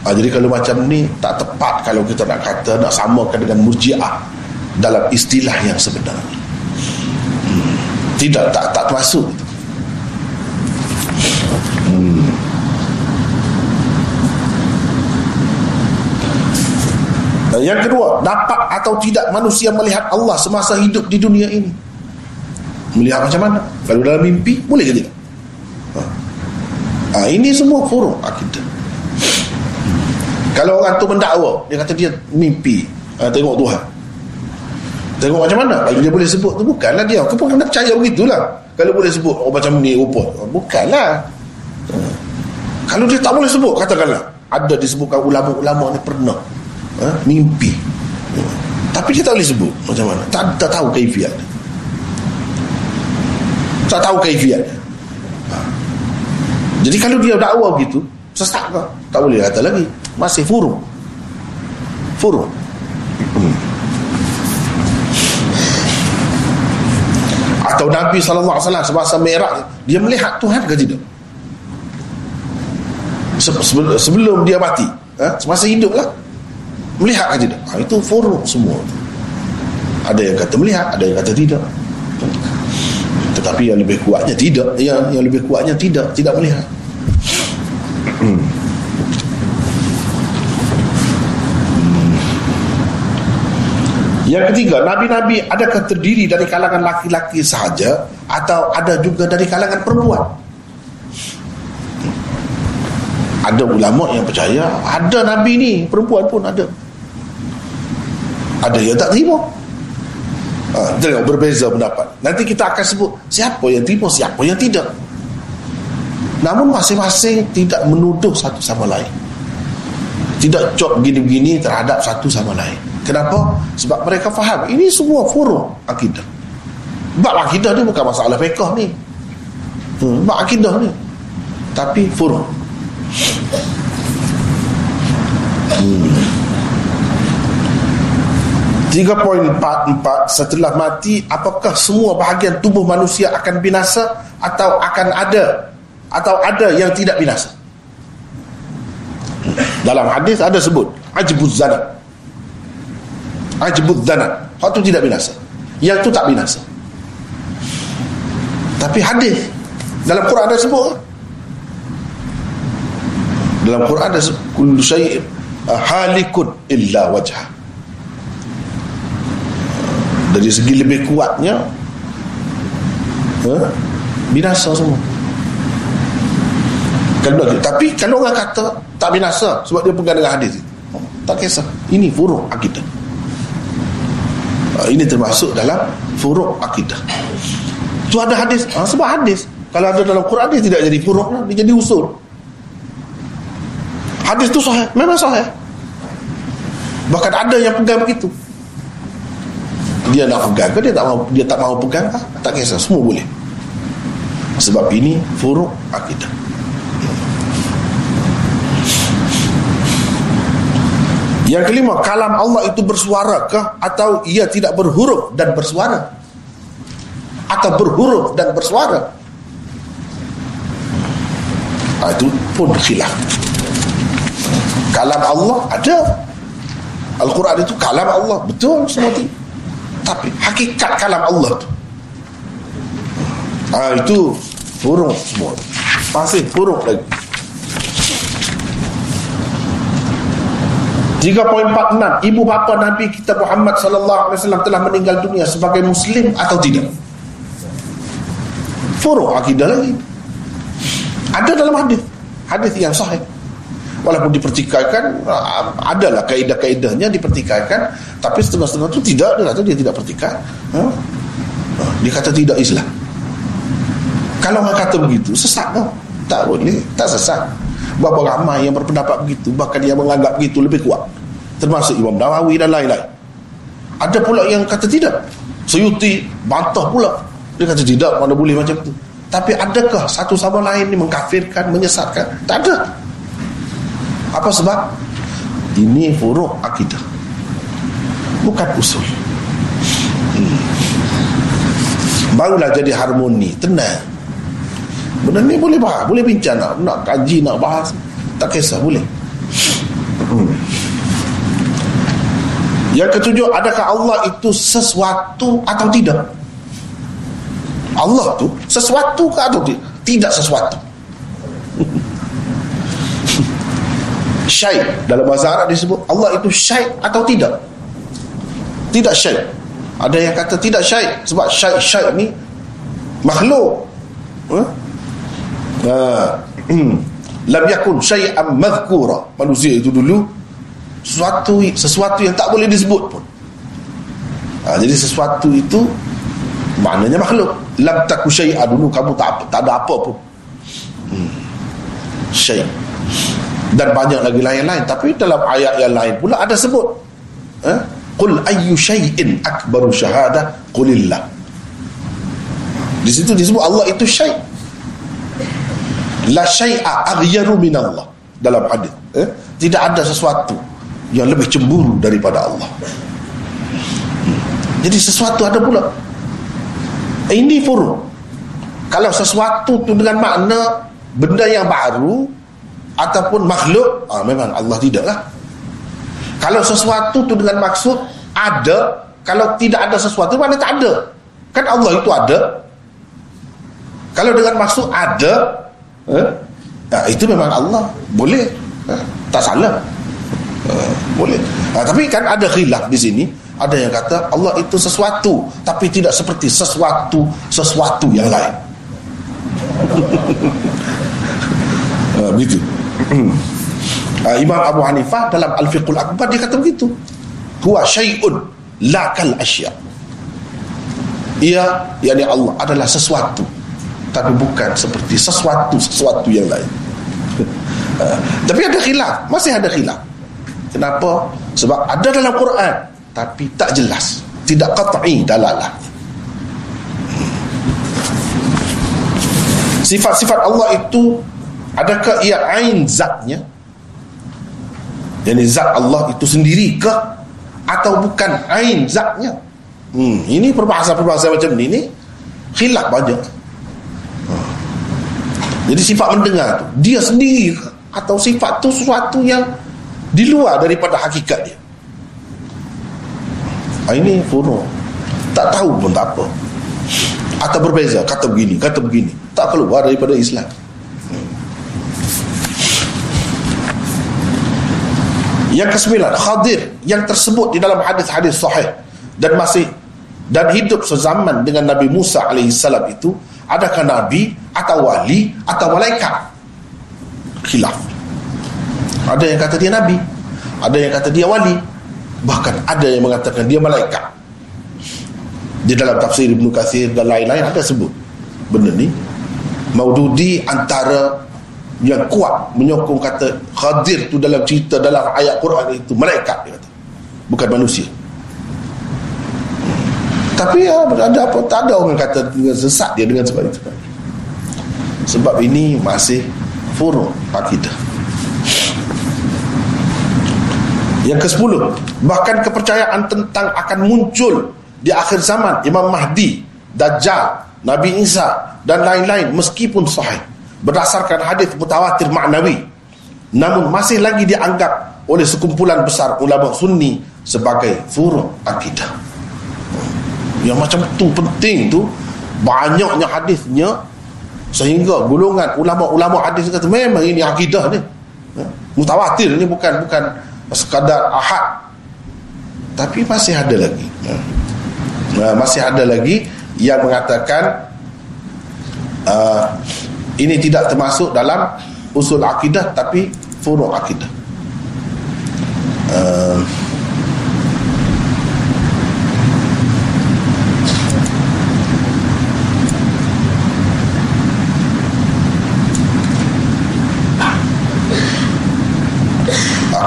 Ha, jadi kalau macam ni tak tepat kalau kita nak kata nak samakan dengan murjiah dalam istilah yang sebenarnya hmm, tidak tak tak termasuk. itu Yang kedua, dapat atau tidak manusia melihat Allah semasa hidup di dunia ini? Melihat macam mana? Kalau dalam mimpi, boleh ke tidak? Ha. ha ini semua forum akidah. Kalau orang tu mendakwa, dia kata dia mimpi, ha, tengok Tuhan. Tengok macam mana? Kalau dia boleh sebut tu bukanlah dia. Kau pun kena percaya begitulah. Kalau boleh sebut oh macam ni rupa. Bukanlah. Ha. Kalau dia tak boleh sebut, katakanlah ada disebutkan ulama-ulama ni pernah ha? mimpi. Tapi dia tak boleh sebut macam mana. Tak, tak tahu kaifiat tak tahu kaifiat ha. jadi kalau dia dakwa begitu sesat ke tak boleh kata lagi. Masih furu furu hmm. atau Nabi SAW semasa merah dia melihat Tuhan ke tidak? Sebelum dia mati. Ha? semasa hidup lah melihat aja dah. Ha, itu forum semua. Ada yang kata melihat, ada yang kata tidak. Tetapi yang lebih kuatnya tidak, yang yang lebih kuatnya tidak, tidak melihat. Hmm. Yang ketiga, nabi-nabi adakah terdiri dari kalangan laki-laki sahaja atau ada juga dari kalangan perempuan? Ada ulama yang percaya ada nabi ni perempuan pun ada ada yang tak terima. Ha, tengok berbeza pendapat. Nanti kita akan sebut siapa yang terima siapa yang tidak. Namun masing-masing tidak menuduh satu sama lain. Tidak cop gini-gini terhadap satu sama lain. Kenapa? sebab mereka faham ini semua forum akidah. Bab akidah ni bukan masalah fiqah ni. Hmm, bab akidah ni. Tapi forum hmm. 3.44 setelah mati apakah semua bahagian tubuh manusia akan binasa atau akan ada atau ada yang tidak binasa? Dalam hadis ada sebut ajbuz zana. Ajbuz zana. Hak tu tidak binasa. Yang tu tak binasa. Tapi hadis dalam Quran ada sebut dalam Quran ada kullu syai' halikun illa wajah dari segi lebih kuatnya ha? binasa semua. Kalau, tapi kalau orang kata tak binasa sebab dia pegang dengan hadis tak kisah. Ini furuk akidah. Ha, ini termasuk dalam furuk akidah. Tu ada hadis. Ha, sebab hadis. Kalau ada dalam Quran dia tidak jadi furuk dia jadi usul. Hadis tu sahih. Memang sahih. Bahkan ada yang pegang begitu dia nak pegang ke dia tak mau dia tak mau pegang ah, tak kisah semua boleh. Sebab ini furuk akidah. Yang kelima kalam Allah itu bersuara kah? Atau ia tidak berhuruf dan bersuara? Atau berhuruf dan bersuara? Ah, itu pun khilaf. Kalam Allah ada. Al-Quran itu kalam Allah. Betul semua itu tapi hakikat kalam Allah tu ah, itu burung semua masih burung lagi 3.46 Ibu bapa Nabi kita Muhammad sallallahu alaihi wasallam telah meninggal dunia sebagai muslim atau tidak? Furu akidah lagi. Ada dalam hadis. Hadis yang sahih walaupun dipertikaikan ah, adalah kaedah-kaedahnya dipertikaikan tapi setengah-setengah itu tidak dia kata dia tidak pertikai ha? dia kata tidak Islam. Kalau orang kata begitu sesat tak? tak boleh tak sesat. Berapa ramai yang berpendapat begitu bahkan yang menganggap begitu lebih kuat. Termasuk Imam Nawawi dan lain-lain. Ada pula yang kata tidak. Suyuti bantah pula. Dia kata tidak mana boleh macam tu. Tapi adakah satu sama lain ni mengkafirkan menyesatkan? Tak ada apa sebab? Ini furuk akidah. Bukan usul. Hmm. Barulah jadi harmoni, tenang. Benda ni boleh bahas, boleh bincang nak, nak kaji, nak bahas. Tak kisah, boleh. Hmm. Yang ketujuh, adakah Allah itu sesuatu atau tidak? Allah tu sesuatu ke atau tidak? Tidak sesuatu. Syai dalam bahasa Arab disebut Allah itu syai atau tidak? Tidak syai ada yang kata tidak syai sebab syai syai ni makhluk. Uh, [clears throat] lam yakun syai'an madhkura. Manusia itu dulu sesuatu sesuatu yang tak boleh disebut pun. Ha, jadi sesuatu itu maknanya makhluk. Lam taku syai'a dulu kamu tak, tak ada apa pun. Hmm. syai' dan banyak lagi lain-lain. Tapi dalam ayat yang lain pula ada sebut eh? Qul ayyu syai'in akbaru syahadah qulillah. Di situ disebut Allah itu syai' la syai'a aghyaru min Allah dalam hadis eh? tidak ada sesuatu yang lebih cemburu daripada Allah. Jadi sesuatu ada pula. Ini furu. Kalau sesuatu tu dengan makna benda yang baru ataupun makhluk ah, memang Allah tidak lah kalau sesuatu tu dengan maksud ada kalau tidak ada sesuatu mana tak ada? Kan Allah itu ada. Kalau dengan maksud ada eh, ya, itu memang Allah. Boleh eh, tak salah. Eh, boleh. Ah, tapi kan ada khilaf di sini. Ada yang kata Allah itu sesuatu tapi tidak seperti sesuatu sesuatu yang lain. Uh, [laughs] begitu uh, Imam Abu Hanifah dalam Al-Fiqhul Akbar dia kata begitu. Huwa syai'un la kal asya. Ia yakni Allah adalah sesuatu tapi bukan seperti sesuatu sesuatu yang lain. Uh, [laughs] tapi ada khilaf masih ada khilaf. Kenapa? Sebab ada dalam Quran tapi tak jelas tidak qat'i dalalah. Sifat-sifat Allah itu adakah ia ain zatnya? Jadi zat Allah itu sendiri ke? Atau bukan ain zatnya? Hmm, ini perbahasa-perbahasa macam ni ni khilaf banyak jadi sifat mendengar tu dia sendiri ke? Atau sifat tu sesuatu yang di luar daripada hakikat dia? Ha, ini furuh tak tahu pun tak apa. Atau berbeza kata begini kata begini. Tak keluar daripada Islam yang kesembilan Khadir yang tersebut di dalam hadis-hadis sahih dan masih dan hidup sezaman dengan Nabi Musa alaihissalam itu adakah Nabi atau wali atau malaikat? Khilaf. Ada yang kata dia Nabi ada yang kata dia wali bahkan ada yang mengatakan dia malaikat. Di dalam tafsir Ibn Kathir dan lain-lain ada sebut benda ni. Maududi antara yang kuat menyokong kata Khadir tu dalam cerita dalam ayat Quran itu. Malaikat dia kata. Bukan manusia. Tapi ya, ada apa tak ada orang kata dengan sesat dia dengan sebab itu. Sebab ini masih furuk akidah yang ke-10 bahkan kepercayaan tentang akan muncul di akhir zaman Imam Mahdi Dajjal Nabi Isa dan lain-lain meskipun sahih berdasarkan hadis mutawatir maknawi namun masih lagi dianggap oleh sekumpulan besar ulama sunni sebagai furuk akidah yang macam tu penting tu banyaknya hadisnya sehingga golongan ulama-ulama hadis kata memang ini akidah ni ya. mutawatir ni bukan bukan sekadar ahad tapi masih ada lagi ya. masih ada lagi yang mengatakan uh, ini tidak termasuk dalam usul akidah tapi furu akidah. Uh,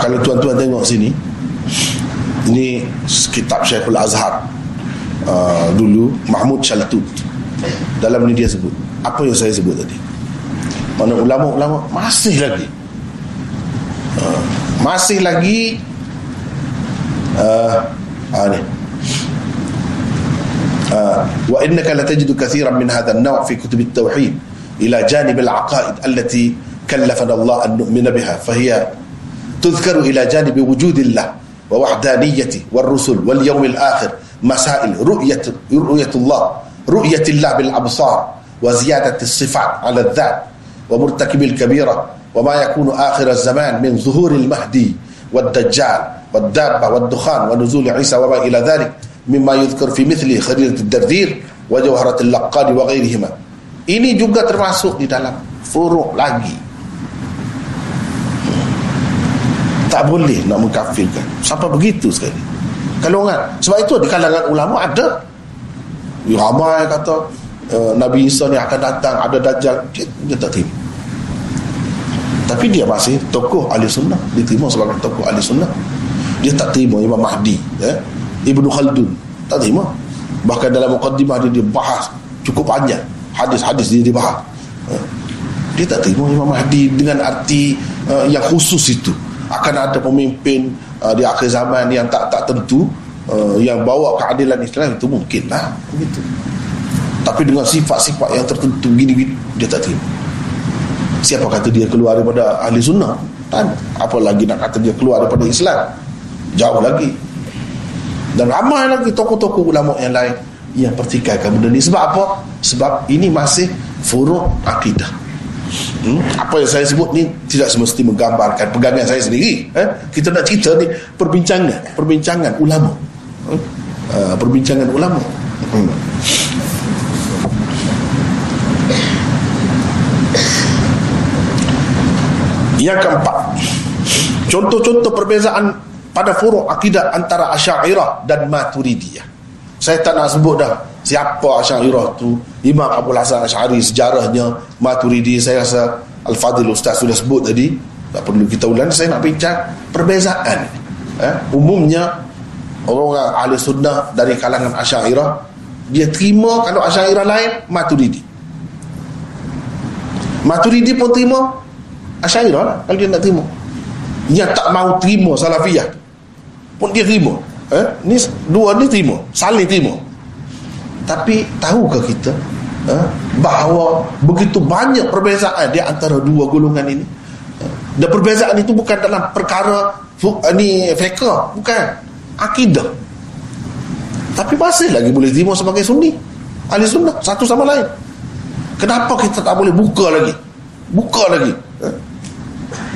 kalau tuan-tuan tengok sini ini kitab Syekhul Azhar uh, dulu Mahmud Shaltut dalam ni dia sebut. Apa yang saya sebut tadi mana ulama-ulama masih lagi. Uh, masih lagi uh, uh, ni. Innaka latajidu kathiran min hadha an-naw' fi kutub at-tauhid ila janib al-aqaid allati كلفنا الله أن نؤمن بها فهي تذكر إلى جانب وجود الله ووحدانيته والرسل واليوم الآخر مسائل رؤية, رؤية الله رؤية الله بالأبصار وزيادة الصفات على الذات ومرتكب الكبيرة وما يكون آخر الزمان من ظهور المهدي والدجال والدابة والدخان ونزول عيسى وما إلى ذلك مما يذكر في مثل خريطة الدردير وجوهرة اللقاد وغيرهما ini juga termasuk di dalam furuk lagi tak boleh nak mengkafirkan sampai begitu sekali kalau kan sebab itu di kalangan ulama ada ya, ramai kata uh, Nabi Isa ni akan datang ada dajjal dia, dia tak terima tapi dia masih tokoh ahli sunnah. Diterima sebagai tokoh ahli sunnah. Dia tak terima Imam Mahdi ya? Ibnu Khaldun tak terima. Bahkan dalam mukaddimah dia, dia bahas cukup panjang. Hadis-hadis dia dibahas ya? dia tak terima Imam Mahdi dengan arti uh, yang khusus itu. Akan ada pemimpin uh, di akhir zaman yang tak tak tentu uh, yang bawa keadilan Islam itu mungkinlah. Begitu. Tapi dengan sifat-sifat yang tertentu gini-gini dia tak terima siapa kata dia keluar daripada ahli sunnah kan apalagi nak kata dia keluar daripada Islam jauh lagi dan ramai lagi tokoh-tokoh ulama yang lain yang pertikaikan benda ni sebab apa? sebab ini masih furuk akidah hmm? apa yang saya sebut ni tidak semesti menggambarkan pegangan saya sendiri eh? kita nak cerita ni perbincangan perbincangan ulama hmm? uh, perbincangan ulama hmm. Yang keempat contoh-contoh perbezaan pada furuk akidah antara asyairah dan maturidiyah. Saya tak nak sebut dah siapa Asy'ariyah tu. Imam Abu Hasan Asy'ari sejarahnya Maturidi saya rasa Al-Fadil Ustaz sudah sebut tadi. Tak perlu kita ulang saya nak bincang perbezaan. Eh? umumnya orang-orang ahli sunnah dari kalangan Asy'ariyah dia terima kalau Asy'ariyah lain Maturidi. Maturidi pun terima Asy'ariyah lah kalau dia nak terima. Yang tak mau terima Salafiyah. Pun dia terima. Eh? ni dua ni terima saling terima. Tapi tahukah kita uh, bahawa begitu banyak perbezaan di antara dua golongan ini uh, dan perbezaan itu bukan dalam perkara uh, ni fiqh bukan. Akidah. Tapi masih lagi boleh terima sebagai sunni ahli sunnah satu sama lain. Kenapa kita tak boleh buka lagi? Buka lagi uh,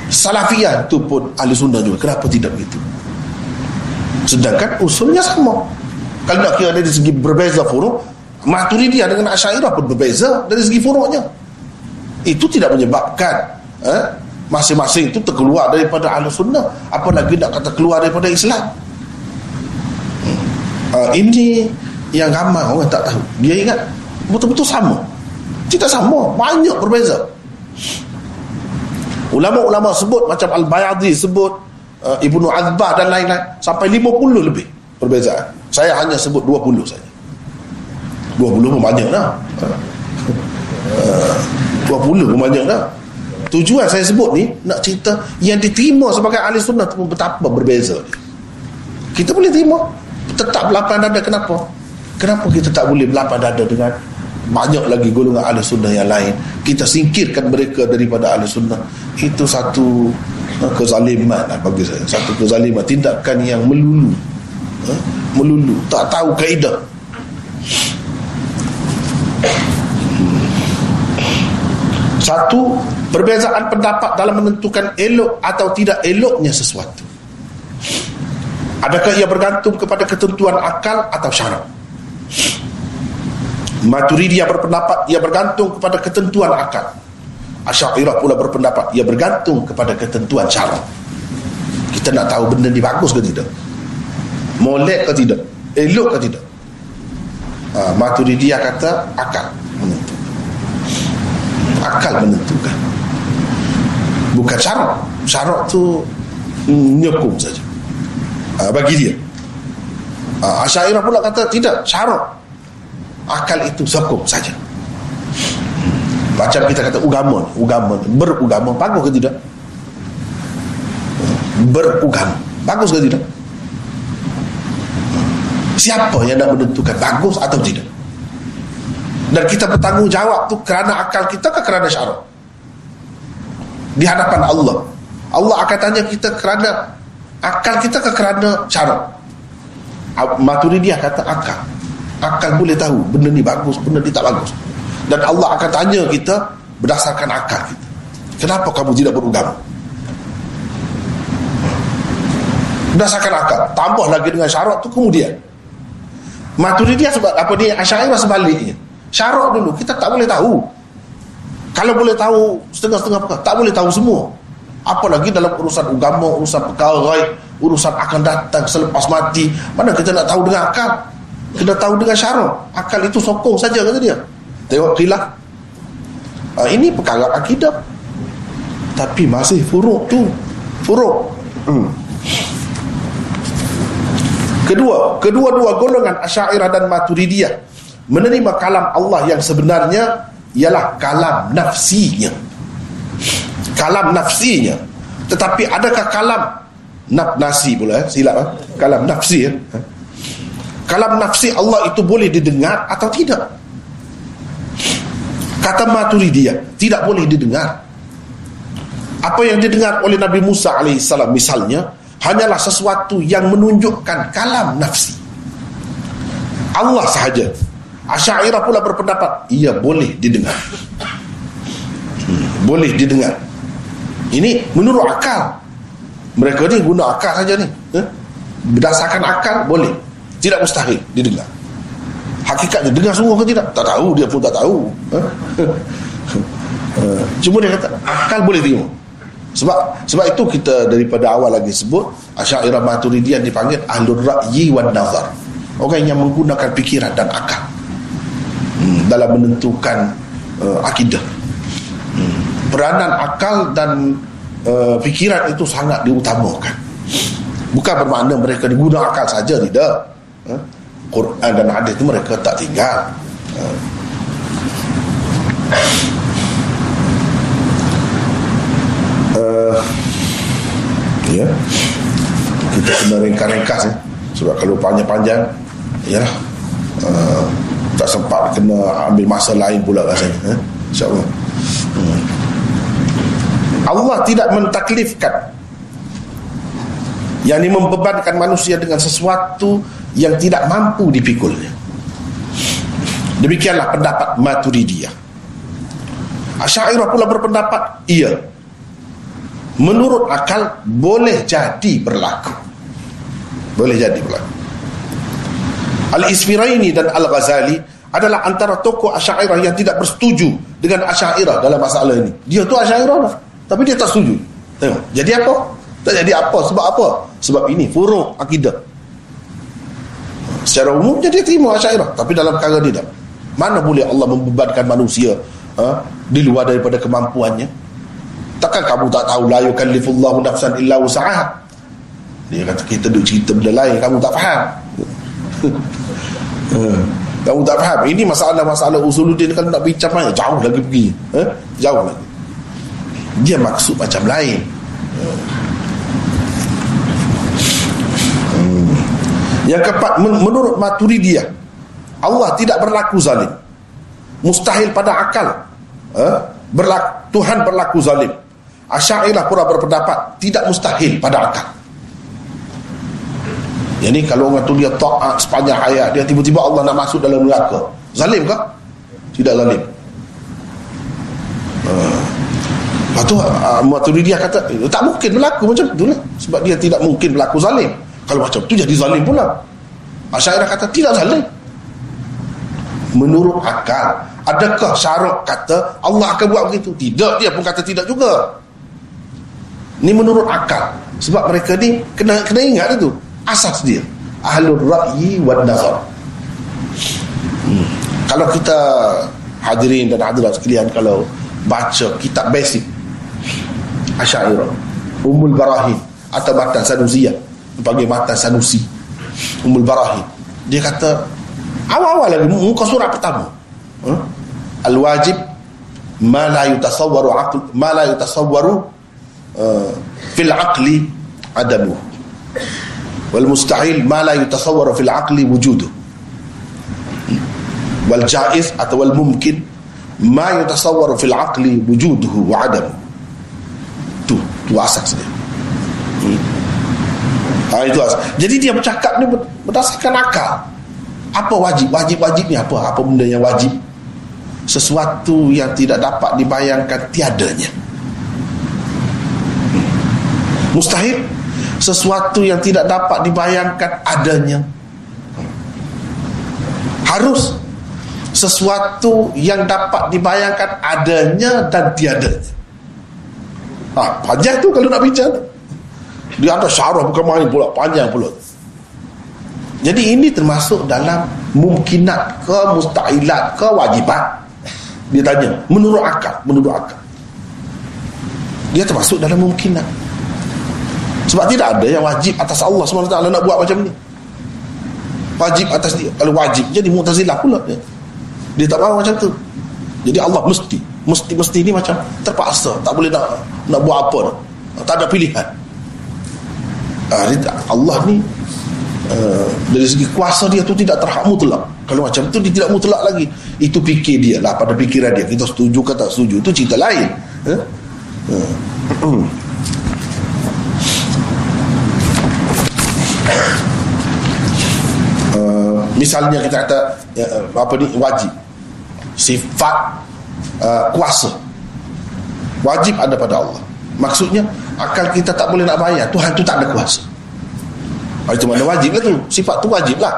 Salafiyah itu pun ahli sunnah juga. Kenapa tidak begitu? Sedangkan usulnya sama. Kalau nak kira dari segi berbeza furuk Maturidiyah dengan Asyairah pun berbeza dari segi furuknya itu tidak menyebabkan eh, masing-masing itu terkeluar daripada ahli sunnah. Apalagi nak kata keluar daripada Islam? Uh, ini yang ramai orang tak tahu. Dia ingat betul-betul sama. Tidak sama. Banyak berbeza ulama-ulama sebut macam Al-Bayadhi sebut uh, Ibnu Azbah dan lain-lain sampai 50 lebih perbezaan. Saya hanya sebut 20 saja. 20 pun banyak dah. [laughs] Uh, 20 pun banyak dah. Tujuan saya sebut ni nak cerita yang diterima sebagai ahli sunnah tu betapa berbeza. Kita boleh terima. Tetap berlapang dada kenapa? Kenapa kita tak boleh berlapang dada dengan banyak lagi golongan ahli sunnah yang lain. Kita singkirkan mereka daripada ahli sunnah. Itu satu uh, kezaliman lah bagi saya. Satu kezaliman. Tindakan yang melulu. Uh, melulu. Tak tahu kaedah. Satu Perbezaan pendapat dalam menentukan elok atau tidak eloknya sesuatu. Adakah ia bergantung kepada ketentuan akal atau syarak? Maturidiyah berpendapat ia bergantung kepada ketentuan akal. Asyairah pula berpendapat ia bergantung kepada ketentuan syarak. Kita nak tahu benda ni bagus ke tidak? Molek ke tidak? Elok ke tidak? Ha, Maturidiyah kata akal menentukan. Akal menentukan bukan syarat syarat tu nyekung saja uh, bagi dia uh, Asyairah pula kata tidak syarat akal itu sokong saja. Macam kita kata ugama ugama berugama bagus ke tidak? Berugama bagus ke tidak? Siapa yang nak menentukan bagus atau tidak? Dan kita bertanggungjawab tu kerana akal kita ke kerana syarat? Di hadapan Allah. Allah akan tanya kita kerana akal kita ke kerana cara. Maturidiyah kata akal. Akal boleh tahu benda ni bagus, benda ni tak bagus. Dan Allah akan tanya kita berdasarkan akal kita. Kenapa kamu tidak beragama? Berdasarkan akal. Tambah lagi dengan syarat tu kemudian. Maturidiyah sebab apa ni? Asy'ariyah sebaliknya. Syarat dulu kita tak boleh tahu kalau boleh tahu setengah-setengah perkara, tak boleh tahu semua. Apalagi dalam urusan agama, urusan perkara urusan akan datang selepas mati. Mana kita nak tahu dengan akal? Kita tahu dengan syarat. Akal itu sokong saja kata dia. Tengok khilaf. Ha, ini perkara akidah. Tapi masih furuk tu. Furuk. Hmm. Kedua, kedua-dua golongan Asy'ariyah dan Maturidiyah menerima kalam Allah yang sebenarnya ialah kalam nafsinya kalam nafsinya tetapi adakah kalam naf nasi pula eh? silap eh? kalam nafsi eh? Kalam nafsi Allah itu boleh didengar atau tidak kata Maturidiyah tidak boleh didengar apa yang didengar oleh Nabi Musa alaihissalam misalnya hanyalah sesuatu yang menunjukkan kalam nafsi Allah sahaja Asyairah pula berpendapat ia boleh didengar. Hmm, boleh didengar. Ini menurut akal. Mereka ni guna akal saja ni. Eh? Berdasarkan akal boleh. Tidak mustahil didengar. Hakikatnya dengar sungguh ke tidak? Tak tahu dia pun tak tahu. Eh? eh [laughs] cuma dia kata akal boleh tengok. Sebab sebab itu kita daripada awal lagi sebut Asy'ariyah Maturidiyah dipanggil ahlur ra'yi wan nazar. Orang yang menggunakan fikiran dan akal dalam menentukan uh, akidah. Hmm. Peranan akal dan uh, fikiran itu sangat diutamakan. Bukan bermakna mereka digunakan akal saja tidak. Uh, Quran dan hadis itu mereka tak tinggal. Uh. Ya kita kena ringkas-ringkas ya. sebab kalau panjang-panjang ya uh, tak sempat kena ambil masa lain pula rasanya eh? insyaAllah hmm. Allah tidak mentaklifkan yang ini membebankan manusia dengan sesuatu yang tidak mampu dipikulnya demikianlah pendapat Maturidiyah Asyairah pula berpendapat iya menurut akal boleh jadi berlaku boleh jadi berlaku Al-Isfiraini dan Al-Ghazali adalah antara tokoh Asy'ariyah yang tidak bersetuju dengan Asy'ariyah dalam masalah ini. Dia tu Asy'ariyah lah, tapi dia tak setuju. Tengok. Jadi apa? Tak jadi apa? Sebab apa? Sebab ini furuk akidah. Secara umum dia terima Asy'ariyah, tapi dalam perkara ni tak. Mana boleh Allah membebankan manusia ha, di luar daripada kemampuannya? Takkan kamu tak tahu la yukallifullahu nafsan illa wus'aha? Dia kata kita duk cerita benda lain kamu tak faham. Hmm. [laughs] Kamu tak faham Ini masalah-masalah usuluddin Kalau nak bincang banyak Jauh lagi pergi eh? Jauh lagi Dia maksud macam lain hmm. Yang keempat Menurut Maturidiyah Allah tidak berlaku zalim Mustahil pada akal eh? berlaku, Tuhan berlaku zalim Asyailah pura berpendapat Tidak mustahil pada akal jadi kalau orang tu dia taat sepanjang hayat dia tiba-tiba Allah nak masuk dalam neraka. Zalim ke? Tidak zalim. Uh. Lepas tu uh, Maturidiyah kata eh, tak mungkin berlaku macam tu lah. Sebab dia tidak mungkin berlaku zalim. Kalau macam tu jadi zalim pula. Asyairah kata tidak zalim. Menurut akal, adakah syarat kata Allah akan buat begitu? Tidak, dia pun kata tidak juga. Ni menurut akal. Sebab mereka ni kena kena ingat itu asas dia ahlul ra'yi wal nazar hmm. kalau kita hadirin dan hadirat sekalian kalau baca kitab basic Asyairah Umul Barahin atau Matan Sanusiyah panggil Matan Sanusi Umul Barahin dia kata awal-awal lagi muka surat pertama. Huh? al-wajib ma la yutasawwaru aql ma la yutasawwaru uh, fil aqli adamu. Wal mustahil ma la yutasawwaru fil aqli wujudu. Wal jaiz atau wal mumkin ma yutasawwaru fil aqli wujuduhu wa adamu. Tu tu asas dia. Ha, itu asas jadi dia bercakap ni berdasarkan akal. Apa wajib? Wajib-wajib ni apa? Apa benda yang wajib? Sesuatu yang tidak dapat dibayangkan tiadanya. Mustahil. Sesuatu yang tidak dapat dibayangkan adanya. Harus. Sesuatu yang dapat dibayangkan adanya dan tiadanya. Ah, panjang tu kalau nak bincang dia ada syarah bukan main pula panjang pula jadi ini termasuk dalam mungkinat ke mustahilat ke wajibat dia tanya menurut akal menurut akal dia termasuk dalam mungkinat sebab tidak ada yang wajib atas Allah SWT nak buat macam ni. Wajib atas dia. Kalau wajib, jadi mutazilah pula dia. Dia tak mahu macam tu. Jadi Allah mesti. Mesti-mesti ni macam terpaksa. Tak boleh nak nak buat apa. Tak ada pilihan. Ah, Allah ni uh, dari segi kuasa dia tu tidak terhak mutlak. Kalau macam tu dia tidak mutlak lagi. Itu fikir dia lah pada fikiran dia. Kita setuju ke tak setuju. Itu cerita lain. Huh? Uh. misalnya kita kata ya, apa ni wajib sifat kuasa wajib ada pada Allah maksudnya akal kita tak boleh nak bayar Tuhan tu tak ada kuasa. Oh, itu mana wajib lah tu. Sifat tu wajib lah.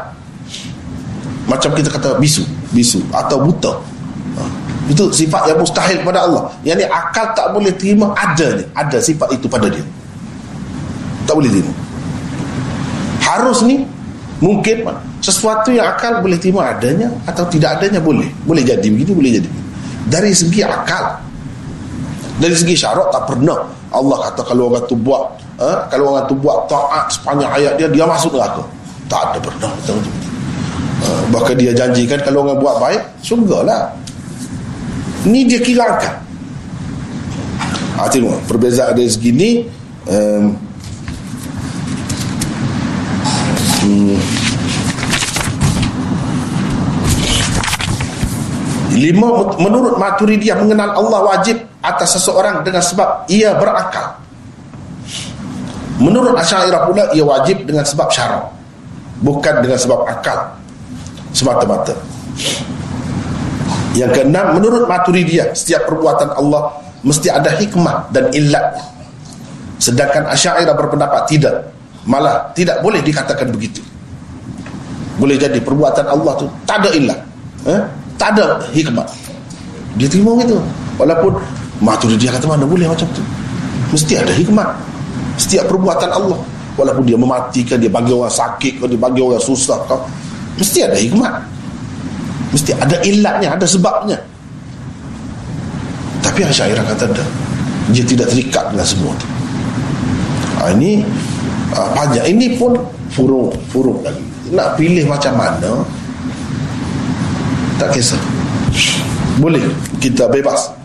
Macam kita kata bisu bisu atau buta. Ha. itu sifat yang mustahil pada Allah. Yang ni akal tak boleh terima ada ni ada sifat itu pada dia. Tak boleh terima. Harus ni mungkin sesuatu yang akal boleh terima adanya atau tidak adanya boleh. Boleh jadi begitu boleh jadi dari segi akal dari segi syarat tak pernah. Allah kata kalau orang tu buat eh, kalau orang tu buat taat sepanjang ayat dia dia masuk neraka. Tak ada pernah uh, bahkan dia janjikan kalau orang buat baik surga lah. Ni dia kira akal ha, tengok perbezaan dari segi ni um, hmm, Lima, menurut Maturidiyah mengenal Allah wajib atas seseorang dengan sebab ia berakal. Menurut Asy'ariyah pula ia wajib dengan sebab syarak. Bukan dengan sebab akal semata-mata. Yang keenam, menurut Maturidiyah setiap perbuatan Allah mesti ada hikmah dan illat. sedangkan Asy'ariyah berpendapat tidak malah tidak boleh dikatakan begitu boleh jadi perbuatan Allah tu tak ada ilah eh? tak ada hikmah dia terima begitu walaupun Maturidiyah kata mana boleh macam tu? Mesti ada hikmah setiap perbuatan Allah. Walaupun dia mematikan dia bagi orang sakit dia bagi orang susah kau mesti ada hikmah mesti ada ilatnya ada sebabnya. Tapi Asyairah kata ada dia tidak terikat dengan semua tu. Ha, ini ha, panjang ini pun furung furung lagi. Nak pilih macam mana? Tak kisah. Boleh kita bebas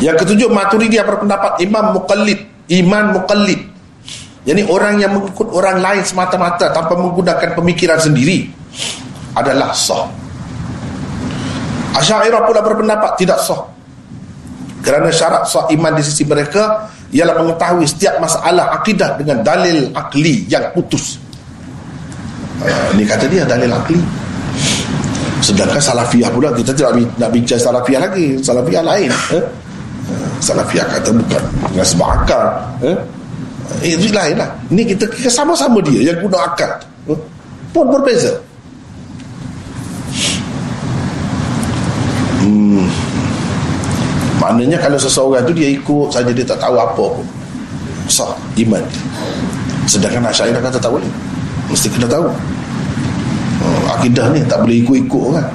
yang ketujuh Maturidiyah berpendapat Imam Muqallid. Iman Muqallid. Jadi orang yang mengikut orang lain semata-mata Tanpa menggunakan pemikiran sendiri Adalah sah. Asyairah pula berpendapat Tidak sah. Kerana syarat sah iman di sisi mereka Ialah mengetahui setiap masalah akidah Dengan dalil akli yang putus. Uh, Ini kata dia dalil akli. Sedangkan salafiyah pula Kita tidak nak bincang salafiyah lagi. Salafiyah lain eh? Salafiyah kata bukan dengan sebab akal. Eh? eh itu lain lah. Ni kita, kita sama-sama dia yang guna akal. Eh? pun berbeza. Hmm. maknanya kalau seseorang tu dia ikut saja dia tak tahu apa pun. Sah iman. Sedangkan Asyaidah kata tak boleh. Mesti kena tahu. Oh, akidah ni tak boleh ikut-ikut kan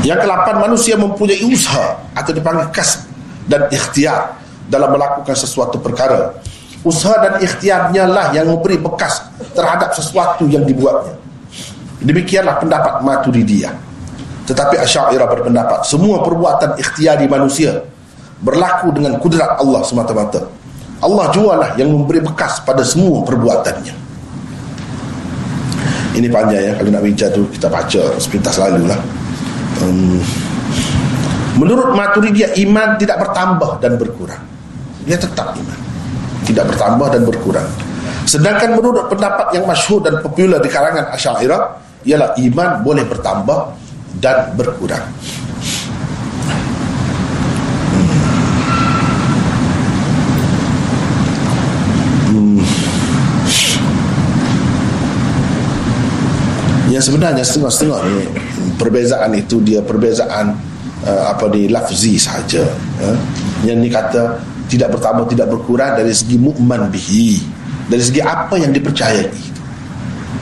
Yang kelapan manusia mempunyai usaha atau dipanggil kas dan ikhtiar dalam melakukan sesuatu perkara. Usaha dan ikhtiarnya lah yang memberi bekas terhadap sesuatu yang dibuatnya. Demikianlah pendapat Maturidiyah. Tetapi Asy'ariyah berpendapat semua perbuatan ikhtiari manusia berlaku dengan kudrat Allah semata-mata. Allah jualah yang memberi bekas pada semua perbuatannya. Ini panjang ya kalau nak bincang tu kita baca sepintas lalu lah um, menurut Maturidiyah iman tidak bertambah dan berkurang. Dia tetap iman. Tidak bertambah dan berkurang. Sedangkan menurut pendapat yang masyhur dan popular di kalangan Asy'ariyah ialah iman boleh bertambah dan berkurang yang sebenarnya setengah-setengah ni perbezaan itu dia perbezaan uh, apa di lafzi saja uh. yang ni kata tidak bertambah tidak berkurang dari segi mukman bihi dari segi apa yang dipercayai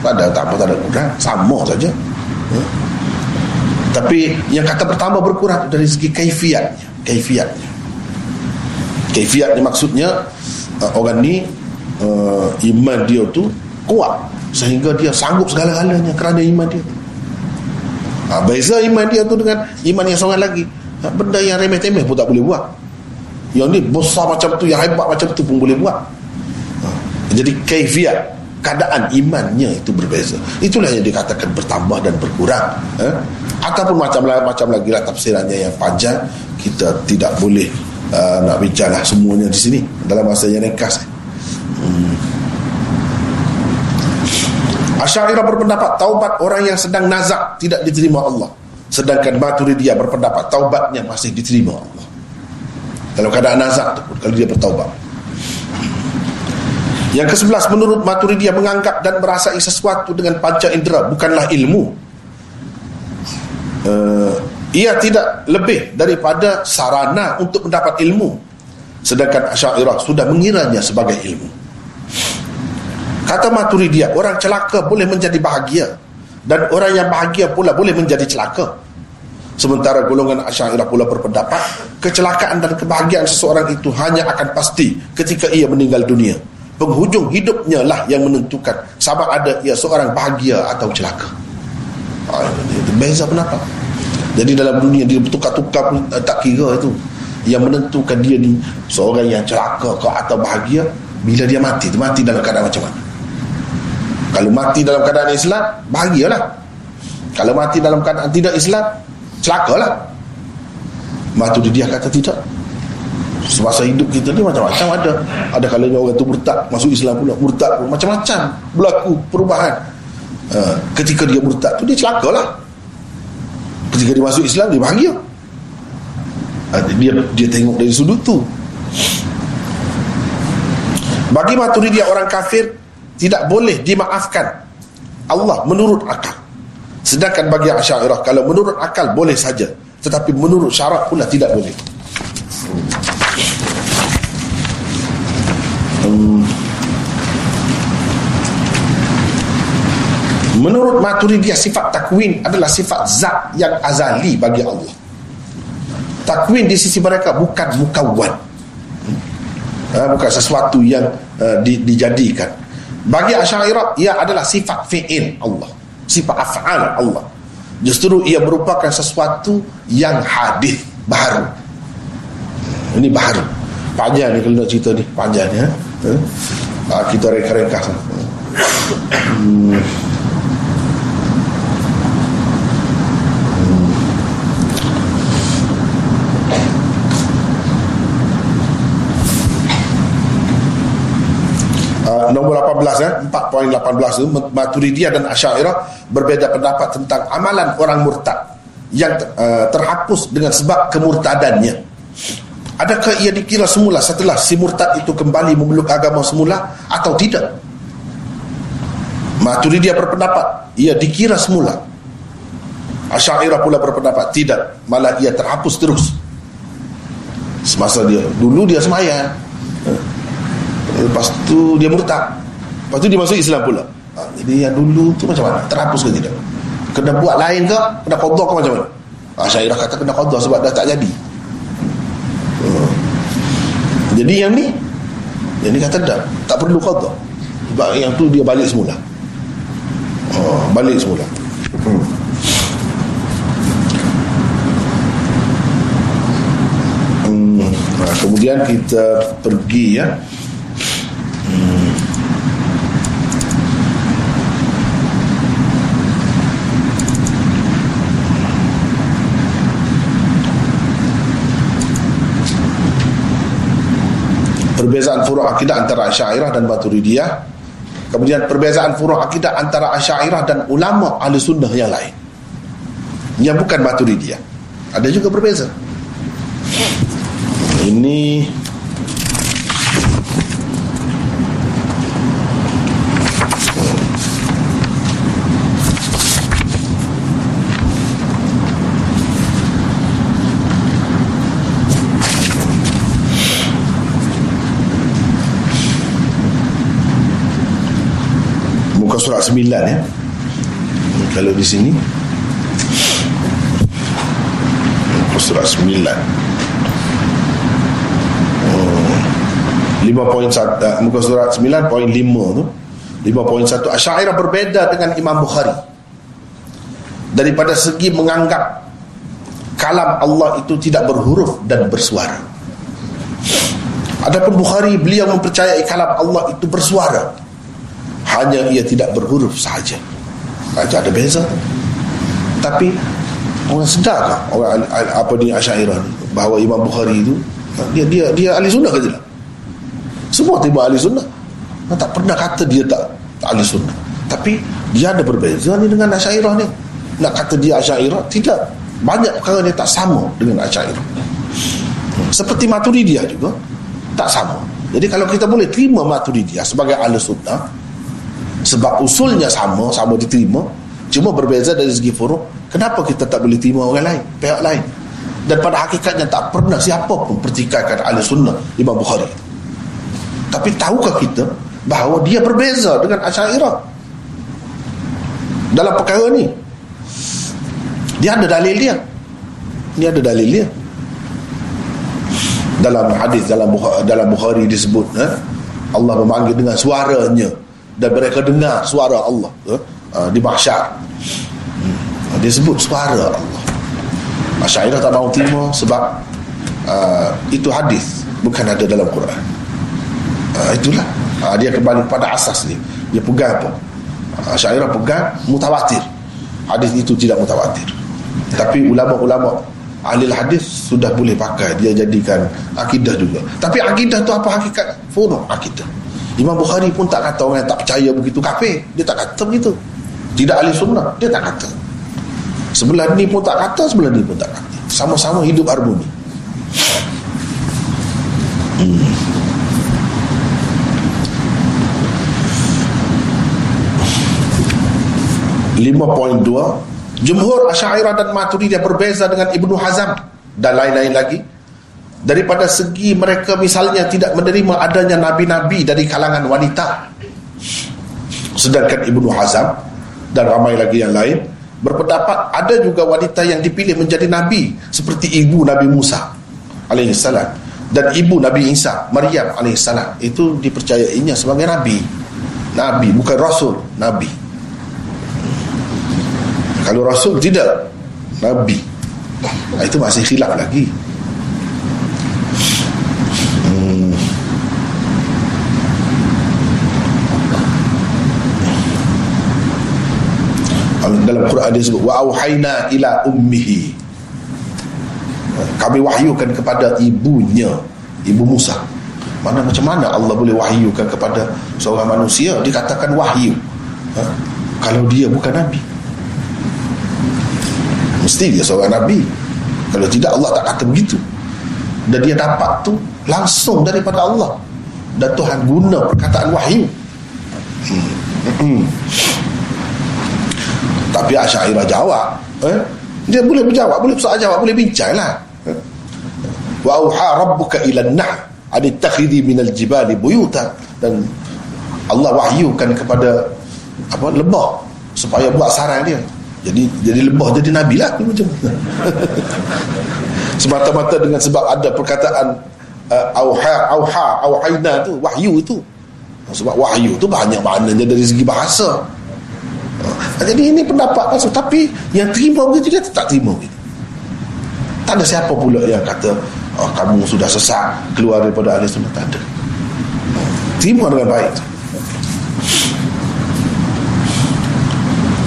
tak ada tambah tak ada kurang sama saja uh. tapi yang kata bertambah berkurang dari segi kaifiatnya kaifiatnya kaifiatnya maksudnya uh, orang ni uh, iman dia tu kuat sehingga dia sanggup segala-galanya kerana iman dia. Ha, Beza iman dia tu dengan Iman yang seorang lagi. Ha, Benda yang remeh-temeh pun tak boleh buat. Yang ni besar macam tu Yang hebat macam tu pun boleh buat. Ha, Jadi kaifiat Keadaan imannya itu berbeza. Itulah yang dikatakan bertambah dan berkurang. Ha? Ataupun macam macam lagi lah Tafsirannya yang panjang Kita tidak boleh uh, Nak bincang lah semuanya di sini Dalam masa yang nekas hmm. Asy'ariyah berpendapat taubat orang yang sedang nazak tidak diterima Allah. Sedangkan Maturidiyah berpendapat taubatnya masih diterima Allah. Dalam keadaan nazak tu kalau dia bertaubat. Yang ke sebelas menurut Maturidiyah menganggap dan merasai sesuatu dengan panca indera bukanlah ilmu. Uh, ia tidak lebih daripada sarana untuk mendapat ilmu. Sedangkan Asy'ariyah sudah mengiranya sebagai ilmu. Kata Maturidiyah, orang celaka boleh menjadi bahagia dan orang yang bahagia pula boleh menjadi celaka. Sementara golongan Asy'ariyah pula berpendapat, kecelakaan dan kebahagiaan seseorang itu hanya akan pasti ketika ia meninggal dunia. Penghujung hidupnya lah yang menentukan sama ada ia seorang bahagia atau celaka. Ah, itu beza pendapat. Jadi dalam dunia dia bertukar-tukar pun eh, tak kira itu. Yang menentukan dia ni seorang yang celaka ke atau bahagia bila dia mati, mati dalam keadaan macam mana? Kalau mati dalam keadaan Islam, bahagialah. Kalau mati dalam keadaan tidak Islam, celakalah. Matu dia kata tidak. Semasa hidup kita ni macam-macam ada. Ada kalanya orang tu murtad, masuk Islam pula, murtad pun macam-macam berlaku perubahan. Uh, ketika dia murtad tu dia celakalah. ketika dia masuk Islam dia bahagia ah, dia dia tengok dari sudut tu bagi Maturidiyah orang kafir tidak boleh dimaafkan Allah menurut akal sedangkan bagi Asy'ariyah kalau menurut akal boleh saja tetapi menurut syarak pula tidak boleh hmm. Menurut Maturidiyah sifat takwin adalah sifat zat yang azali bagi Allah. Takwin di sisi mereka bukan mukawwan. Ha, bukan sesuatu yang uh, di, dijadikan. Bagi Asy'ariyah ia adalah sifat fi'il Allah. Sifat af'al Allah. Justru ia merupakan sesuatu yang hadis baru. Ini baru. Panjang ni kalau nak cerita ni, panjang ni. Ha? Ha, kita reka-reka. Hmm. Nombor 18 eh 4.18 tu Maturidiyah dan Asy'ariyah berbeza pendapat tentang amalan orang murtad yang uh, terhapus dengan sebab kemurtadannya. Adakah ia dikira semula setelah si murtad itu kembali memeluk agama semula atau tidak? Maturidiyah berpendapat ia dikira semula. Asy'ariyah pula berpendapat tidak, malah ia terhapus terus. Semasa dia dulu dia semaya. Lepas tu dia murtad Lepas tu dia masuk Islam pula ha, Jadi yang dulu tu macam mana? Terhapus ke tidak? Kena buat lain ke? Kena kodoh ke macam mana? Ha, Syairah kata kena kodoh sebab dah tak jadi hmm. Jadi yang ni Yang ni kata tak Tak perlu kodoh Sebab yang tu dia balik semula oh, Balik semula hmm. Hmm. Ha, kemudian kita pergi ya perbezaan furu' akidah antara Asy'ariyah dan Maturidiyah. Kemudian perbezaan furu' akidah antara Asy'ariyah dan ulama ahli sunnah yang lain. Yang bukan Maturidiyah. Ada juga berbeza ini surat 9 ya. Kalau di sini surat 9. Oh. 5.1 uh, muka surat 9.5 tu 5.1 Asy'ariyah berbeza dengan Imam Bukhari daripada segi menganggap kalam Allah itu tidak berhuruf dan bersuara Adapun Bukhari beliau mempercayai kalam Allah itu bersuara hanya ia tidak berhuruf sahaja. Saja ada beza. Tapi orang sedar tak orang apa ni Asy'ariyah ni bahawa Imam Bukhari itu dia dia dia ahli sunnah ke tidak? Semua tiba ahli sunnah. Tak pernah kata dia tak, tak ahli sunnah. Tapi dia ada berbeza ni dengan Asy'ariyah ni. Nak kata dia Asy'ariyah tidak. Banyak perkara dia tak sama dengan Asy'ariyah seperti Maturidiyah juga tak sama. Jadi kalau kita boleh terima Maturidiyah sebagai ahli sunnah sebab usulnya sama sama diterima. Cuma berbeza dari segi furuk kenapa kita tak boleh terima orang lain pihak lain? Dan pada hakikatnya tak pernah siapa pun pertikaikan ahli sunnah Imam Bukhari. Tapi tahukah kita bahawa dia berbeza dengan Asyairah? Dalam perkara ni dia ada dalil dia. Dia ada dalil dia. Dalam hadis dalam Bukhari, dalam Bukhari disebut eh, Allah memanggil dengan suaranya dan mereka dengar suara Allah eh, uh, di mahsyar. Hmm. dia sebut suara Allah. Asyaidah tak mahu terima sebab uh, itu hadis bukan ada dalam Quran. Uh, itulah. Uh, dia kembali pada asas dia. Dia pegang apa? Asyaidah pegang mutawatir. Hadis itu tidak mutawatir. Tapi ulama-ulama ahli hadis sudah boleh pakai. Dia jadikan akidah juga. Tapi akidah tu apa? Hakikat? Furuk akidah Imam Bukhari pun tak kata orang yang tak percaya begitu kafir. Dia tak kata begitu. Tidak ahli sunnah. Dia tak kata. sebelah ni pun tak kata sebelah ni pun tak kata sama-sama hidup harmoni hmm. Jumhur Asyairah dan Maturidiyah berbeza dengan Ibnu Hazam dan lain-lain lagi daripada segi mereka misalnya tidak menerima adanya nabi-nabi dari kalangan wanita. Sedangkan Ibnu Hazam dan ramai lagi yang lain berpendapat ada juga wanita yang dipilih menjadi nabi seperti ibu Nabi Musa alaihissalam dan ibu Nabi Isa Maryam alaihissalam itu dipercayainya sebagai nabi. Nabi bukan rasul nabi. Kalau rasul tidak. Nabi. Itu masih khilaf lagi dalam Quran dia sebut wa auhayna ila ummihi. Kami wahyukan kepada ibunya ibu Musa. Mana macam mana Allah boleh wahyukan kepada seorang manusia? Dikatakan wahyu. Ha? kalau dia bukan nabi. Mesti dia seorang nabi. Kalau tidak Allah tak kata begitu. Dan dia dapat tu langsung daripada Allah. Dan Tuhan guna perkataan wahyu. Hmm. Tapi Asyairah jawab eh? Dia boleh berjawab Boleh soal jawab Boleh bincang lah. Eh? Wa auha rabbuka ila nah Anittakhidhi minal jibali buyuta Dan Allah wahyukan kepada apa lebah supaya buat sarang dia. Jadi jadi lebah jadi nabi lah. Macam [laughs] semata-mata dengan sebab ada perkataan uh, auha auha auhaina tu wahyu itu sebab wahyu tu banyak maknanya dari segi bahasa jadi ini pendapat palsu. Tapi yang terima begitu dia tak terima. Begitu Tak ada siapa pula yang kata oh, Kamu sudah sesat Keluar daripada ahli sunnah. Tak ada. Terima dengan baik.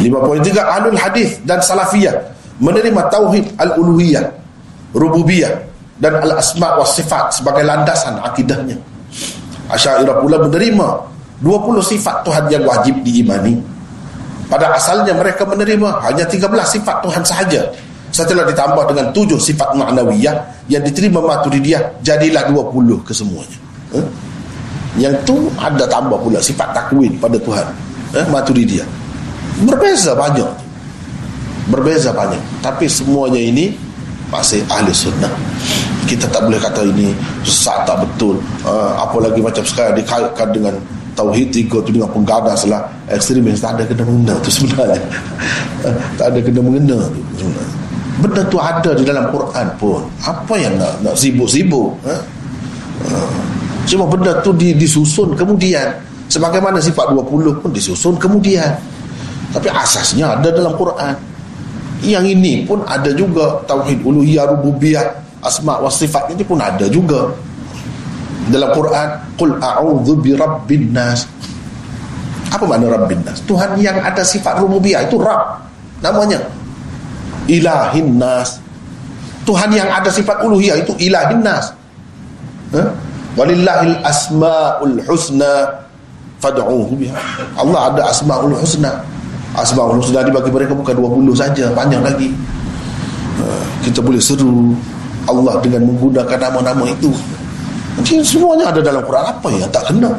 Lima poin tiga Alul hadis dan salafiyah Menerima tauhid al-uluhiyah Rububiyah Dan al-asma' wa sifat Sebagai landasan akidahnya. Asyairah pula menerima 20 sifat Tuhan yang wajib diimani pada asalnya mereka menerima hanya 13 sifat Tuhan sahaja. Setelah ditambah dengan 7 sifat ma'nawiyah yang diterima maturidiyah, jadilah 20 kesemuanya. Eh? Yang tu ada tambah pula sifat takwin pada Tuhan. Eh? Maturidiyah. Berbeza banyak. Berbeza banyak. Tapi semuanya ini masih ahli sunnah. Kita tak boleh kata ini sesat tak betul. Uh, apalagi macam sekarang dikaitkan dengan tauhid tiga tu dengan penggadas lah. Ekstremis tak ada kena mengena tu sebenarnya. [laughs] Tak ada kena mengena tu sebenarnya. Benda tu ada di dalam Quran pun. Apa yang nak nak sibuk-sibuk ha? ha. cuma benda tu di, disusun kemudian. Sebagaimana sifat 20 pun disusun kemudian. Tapi asasnya ada dalam Quran. Yang ini pun ada juga. Tauhid uluhiyah rububiyah asma wa sifat ini pun ada juga dalam Quran qul a'udzu birabbin nas. Apa makna rabbin nas? Tuhan yang ada sifat rububiyah itu rabb namanya. Ilahin nas. Tuhan yang ada sifat uluhiyah itu ilahin nas. Ha? walillahil asmaul husna fad'uhu biha. Allah ada asmaul husna. Asmaul husna dibagi mereka bukan 20 saja panjang lagi. Ha, kita boleh seru. Allah dengan menggunakan nama-nama itu jadi semuanya ada dalam Quran. Apa yang tak kena?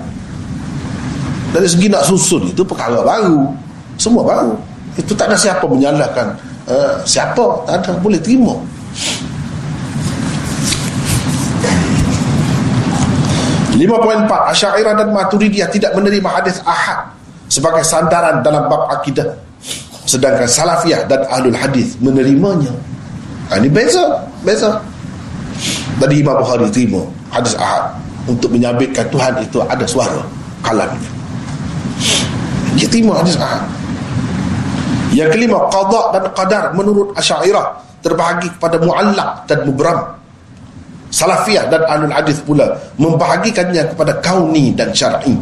Dari segi nak susun itu perkara baru. Semua baru. Itu tak ada siapa menyalahkan. Uh, siapa? Tak ada. Boleh terima. Lima poin empat. Asyairah dan Maturidiyah tidak menerima hadis ahad sebagai sandaran dalam bab akidah. Sedangkan Salafiyah dan Ahlul Hadis menerimanya. Ha, ini beza. Beza. Dari Imam Bukhari terima hadis ahad. Untuk menyabitkan Tuhan itu ada suara kalamnya dia terima hadis ahad. Yang kelima qada dan qadar menurut asyairah terbahagi kepada muallak dan mubram. Salafiyah dan alul hadis pula membahagikannya kepada kauni dan syar'i.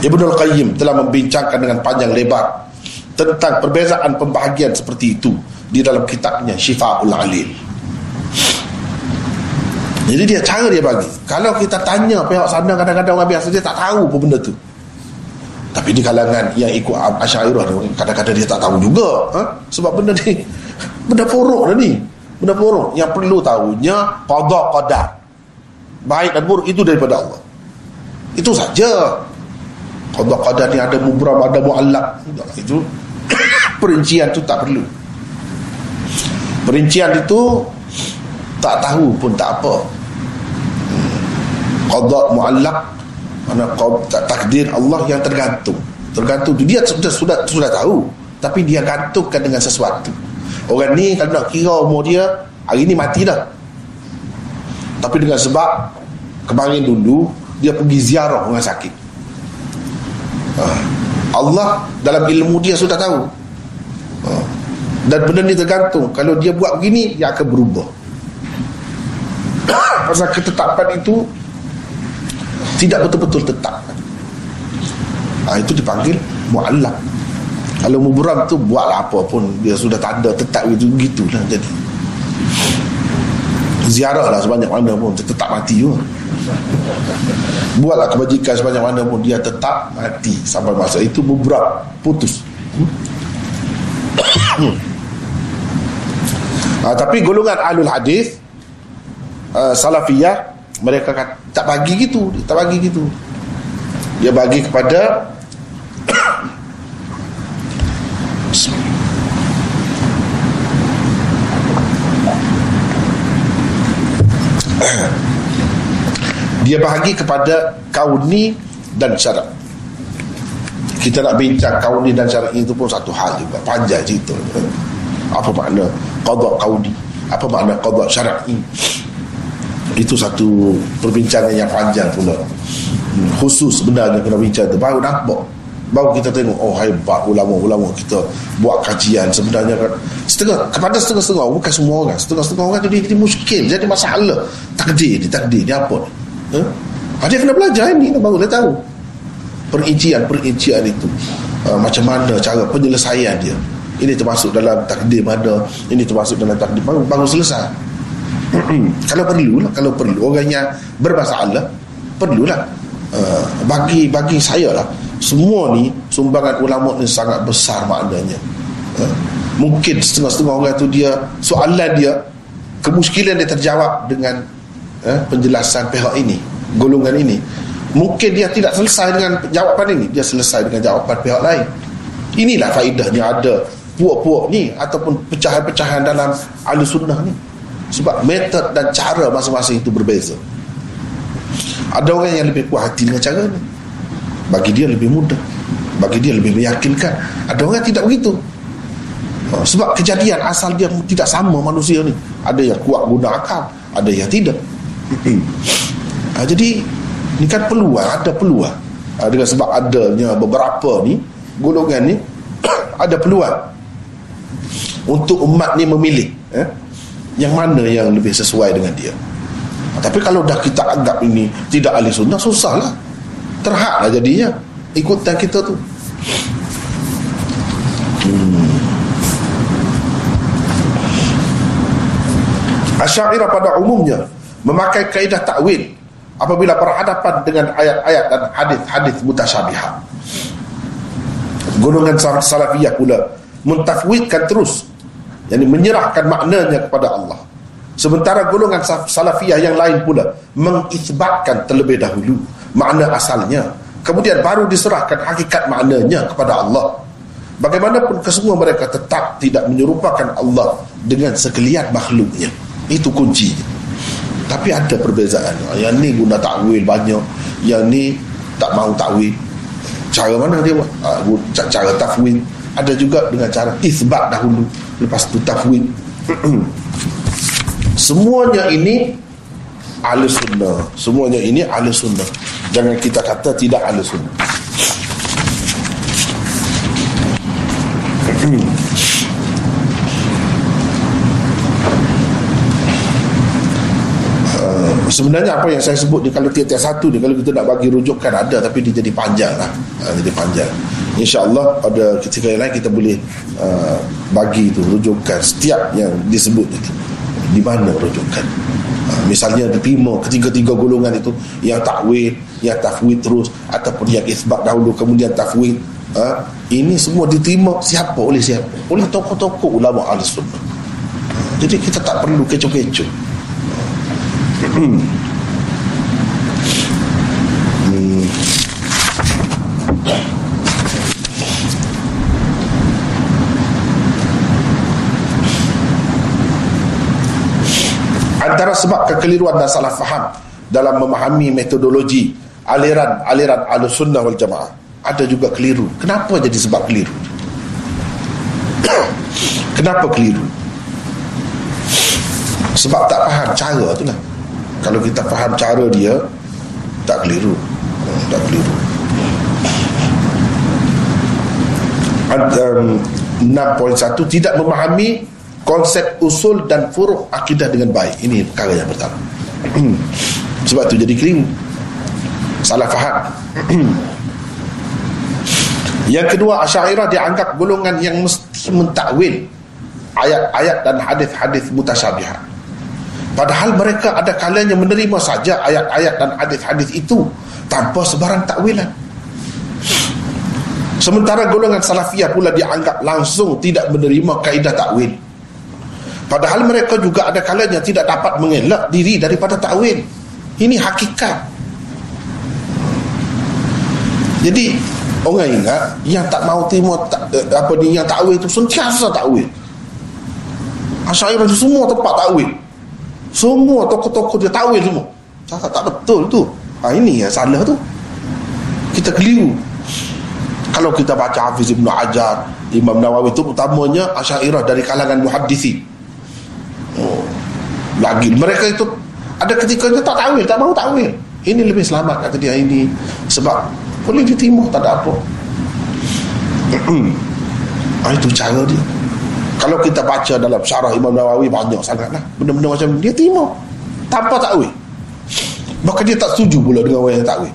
Ibnu Al-Qayyim telah membincangkan dengan panjang lebar tentang perbezaan pembahagian seperti itu di dalam kitabnya Syifa'ul Alil jadi dia cara dia bagi. Kalau kita tanya pihak sana kadang-kadang orang biasa dia tak tahu pun benda tu. tapi di kalangan yang ikut Asyairah kadang-kadang dia tak tahu juga. Ha? sebab benda ni [laughs] benda porok dah ni. Benda porok yang perlu tahunya qada qadar baik dan buruk itu daripada Allah. Itu saja. Qada qadar ni ada mubram ada muallaq. Itu [coughs] perincian tu tak perlu. Perincian itu tak tahu pun tak apa. Qada muallaq mana takdir Allah yang tergantung. Tergantung dia sudah sudah sudah tahu tapi dia gantungkan dengan sesuatu. Orang ni kalau nak kira umur dia hari ni mati dah. Tapi dengan sebab kemarin dulu dia pergi ziarah orang sakit. Ha. Allah dalam ilmu dia sudah tahu. Ha. dan benda ni tergantung. Kalau dia buat begini dia akan berubah pasal ketetapan itu tidak betul-betul tetap. Ha, itu dipanggil mu'allak kalau muburam tu buatlah apa pun dia sudah tak ada tetap gitu gitulah jadi. Ziarah lah sebanyak mana pun tetap mati juga. Buatlah kebajikan sebanyak mana pun dia tetap mati sampai masa itu muburam putus. Ha, [coughs] tapi golongan alul hadis uh, salafiyah mereka kata, tak bagi gitu tak bagi gitu. Dia bagi kepada [coughs] dia bahagi kepada kauni dan syarat kita nak bincang kauni dan syarat itu pun satu hal juga panjang cerita apa makna qada kauni apa makna qada syar'i itu satu perbincangan yang panjang pula. Hmm, khusus sebenarnya kena bincang tu. Baru nampak. Baru kita tengok oh hebat ulama-ulama kita buat kajian sebenarnya kan. Setengah kepada setengah-setengah bukan semua orang. Setengah-setengah orang jadi, jadi muskil jadi masalah. Takdir ni takdir ni apa ni? Ha? dia kena belajar ni baru dia tahu. Perincian-perincian itu. Uh, macam mana cara penyelesaian dia. Ini termasuk dalam takdir mana ini termasuk dalam takdir baru, baru selesai kalau perlu lah kalau perlu. Orang yang bermasalah perlulah. Uh, bagi bagi saya lah semua ni sumbangan ulama ni sangat besar maknanya. Uh, mungkin setengah-setengah orang tu dia soalan dia kemuskilan dia terjawab dengan uh, penjelasan pihak ini golongan ini. Mungkin dia tidak selesai dengan jawapan ini dia selesai dengan jawapan pihak lain. Inilah faedahnya ada puak-puak ni ataupun pecahan-pecahan dalam ahli sunnah ni sebab metod dan cara masing-masing itu berbeza. Ada orang yang lebih puas hati dengan cara ni. Bagi dia lebih mudah. Bagi dia lebih meyakinkan. Ada orang yang tidak begitu. Ha, sebab kejadian asal dia tidak sama manusia ni. Ada yang kuat guna akal ada yang tidak. Ha, jadi ni kan peluang ada peluang. Ha, dengan sebab adanya beberapa ni golongan ni [coughs] ada peluang untuk umat ni memilih eh? Yang mana yang lebih sesuai dengan dia tapi kalau dah kita anggap ini tidak ahli sunnah susah lah terhad lah jadinya ikutan kita tu hmm. Asyairah pada umumnya memakai kaedah takwil apabila berhadapan dengan ayat-ayat dan hadis-hadis mutasyabihat. Golongan salafiyah pula mentafwidkan terus yang menyerahkan maknanya kepada Allah. Sementara golongan salafiyah yang lain pula mengisbatkan terlebih dahulu makna asalnya. Kemudian baru diserahkan hakikat maknanya kepada Allah. Bagaimanapun kesemua mereka tetap tidak menyerupakan Allah dengan sekalian makhluknya. Itu kunci tapi ada perbezaan. Yang ni guna takwil banyak yang ni tak mau takwil. Cara mana dia buat? Ah, cara tafwid ada juga dengan cara isbat dahulu lepas tu tafwid [clears throat] semuanya ini ahli sunnah. Semuanya ini ahli sunnah. Jangan kita kata tidak ahli sunnah. [clears throat] Sebenarnya apa yang saya sebut ni kalau tiap-tiap satu ni kalau kita nak bagi rujukan ada. Tapi dia jadi panjang lah. Ha, jadi panjang insyaAllah pada ketika yang lain kita boleh uh, bagi tu rujukan setiap yang disebut itu di mana rujukan? Misalnya diterima ketiga-tiga golongan itu yang takwil yang tafwid terus ataupun yang isbat dahulu kemudian tafwid ha? ini semua diterima siapa? Oleh siapa? Oleh tokoh-tokoh ulama ahli sunnah jadi kita tak perlu kecoh-kecoh [clears throat] antara sebab kekeliruan dan salah faham dalam memahami metodologi aliran-aliran al-sunnah wal jamaah. Ada juga keliru. Kenapa jadi sebab keliru? [coughs] Kenapa keliru? Sebab tak faham cara tu lah. Kalau kita faham cara dia tak keliru. Tak keliru. Um, 6.1 tidak memahami konsep usul dan furuh akidah dengan baik. Ini perkara yang pertama. Sebab tu jadi keliru. Salah faham. Yang kedua Asyairah dianggap golongan yang mesti mentakwil ayat-ayat dan hadis-hadis mutasyabihat padahal mereka ada kalanya menerima saja ayat-ayat dan hadis-hadis itu tanpa sebarang takwilan. Sementara golongan salafiyah pula dianggap langsung tidak menerima kaedah takwil padahal mereka juga ada kalanya tidak dapat mengelak diri daripada takwil ini hakikat jadi orang ingat yang tak mau terima eh, apa ni yang takwil tu sentiasa takwil. Asyairah tu semua tempat takwil. Semua tokoh-tokoh dia takwil semua. Cakap tak betul tu. Ha, ini yang salah tu. Kita keliru. Kalau kita baca Hafiz Ibn Ajar, Imam Nawawi tu utamanya Asyairah dari kalangan muhaddisi. Lagi mereka itu ada ketika dia tak takwil, tak mau takwil. Ini lebih selamat kata dia ini. Sebab boleh diterima tak ada apa. [clears throat] Ah, itu cara dia. Kalau kita baca dalam syarah Imam Nawawi banyak sangat lah. Benda-benda macam dia terima tanpa takwil maka dia tak setuju pula dengan orang yang takwil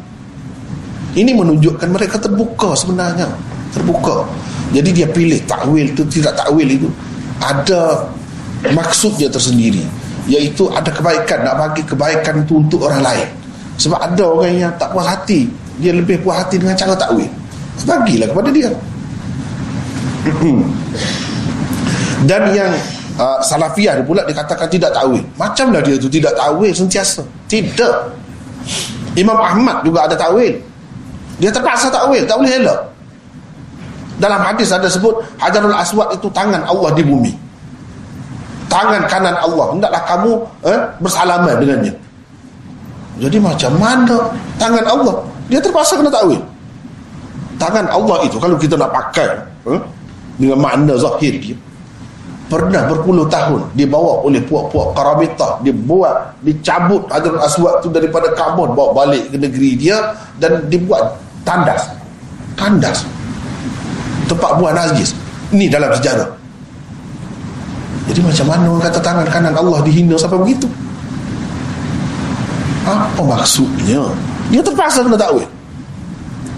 ini menunjukkan mereka terbuka sebenarnya. Terbuka. Jadi dia pilih takwil itu tidak takwil itu ada maksudnya tersendiri iaitu ada kebaikan nak bagi kebaikan itu untuk orang lain. Sebab ada orang yang tak puas hati dia lebih puas hati dengan cara takwil bagilah kepada dia. [clears throat] Dan yang uh, salafiyah dia pula dikatakan tidak takwil macamlah dia tu tidak takwil sentiasa. Tidak. Imam Ahmad juga ada takwil dia terpaksa takwil tak boleh elak. Dalam hadis ada sebut Hajarul Aswad itu tangan Allah di bumi tangan kanan Allah. Hendaklah kamu eh, bersalaman dengannya. Jadi macam mana? Tangan Allah. Dia terpaksa kena takwil. Tangan Allah itu kalau kita nak pakai eh, dengan makna zahir dia pernah berpuluh tahun dibawa oleh puak-puak karabitah dibuat dicabut Hajar Aswad itu daripada Kaabah bawa balik ke negeri dia dan dibuat tandas. Tandas. Tempat buah najis. Ini dalam sejarah jadi macam mana kata tangan kanan Allah dihina sampai begitu? Apa maksudnya? Dia terpaksa kena takwil.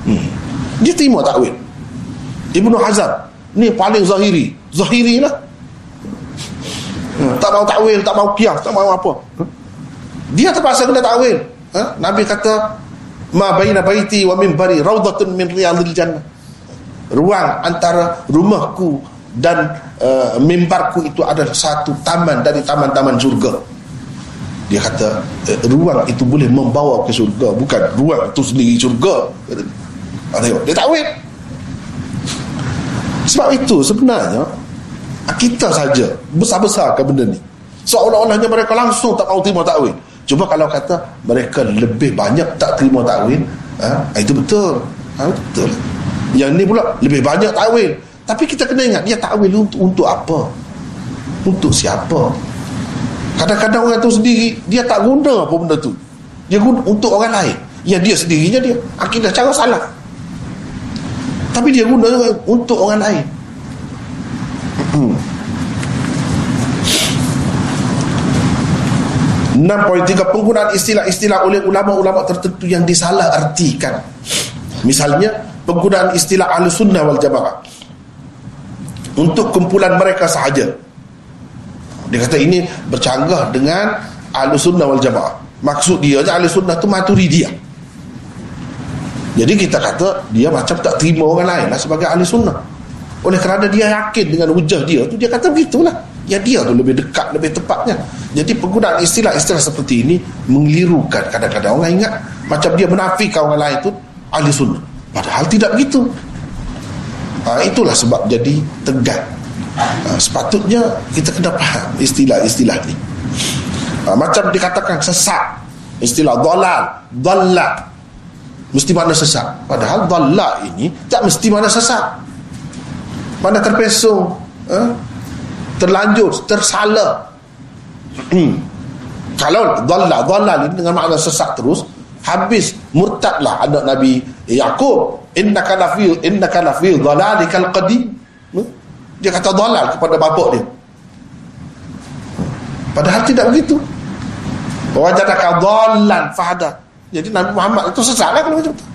Hmm. dia terima takwil. Ibnu Hazam ni paling zahiri. Zahiri lah. Hmm. tak mau takwil tak mau kias tak mau apa. Hmm. dia terpaksa kena takwil. Ha? Nabi kata ma baina baiti wa minbari raudatun min riyadil jannah. Ruang antara rumahku dan uh, mimbarku itu adalah satu taman dari taman-taman surga dia kata eh, ruang itu boleh membawa ke syurga bukan ruang itu sendiri syurga. Ah, tengok dia takwil sebab itu sebenarnya kita saja besar-besar ke benda ni. Seolah-olahnya mereka langsung tak mahu terima takwil. Cuba kalau kata mereka lebih banyak tak terima takwil ha? itu betul. Ha, betul. Yang ni pula lebih banyak takwil tapi kita kena ingat dia takwil untuk, untuk apa? Untuk siapa? Kadang-kadang orang tu sendiri Dia tak guna apa benda tu. Dia guna untuk orang lain. Ya dia sendirinya dia. Akidah cara salah. Tapi dia guna untuk orang lain. Hmm. 6.3 Penggunaan istilah-istilah oleh ulama-ulama tertentu yang disalah artikan. Misalnya Penggunaan istilah ahli sunnah wal jamaah Untuk kumpulan mereka sahaja. Dia kata ini bercanggah dengan ahli sunnah wal jamaah. Maksud dia ahli sunnah tu dia. jadi kita kata dia macam tak terima orang lain lah sebagai ahli sunnah. Oleh kerana dia yakin dengan hujah dia tu dia kata begitulah. Ya dia tu lebih dekat lebih tepatnya. Jadi penggunaan istilah-istilah seperti ini mengelirukan kadang-kadang orang ingat. Macam dia menafikan orang lain tu ahli sunnah. Padahal tidak begitu ha, itulah sebab jadi tegat ha, sepatutnya kita kena faham istilah-istilah ni. Ha, macam dikatakan sesat istilah dalal dalal mesti mana sesat? Padahal dalal ini tak mesti mana sesat. Mana terpesong ha? terlanjur tersalah kalau dalal dalal ini dengan makna sesat terus habis murtadlah anak Nabi Yaqub innaka lafi innaka lafi dhalalikal qadim. Hmm? dia kata dalal kepada bapak dia. Padahal tidak begitu. Wajadaka dhallan fahada jadi Nabi Muhammad itu sesat lah kalau macam tu.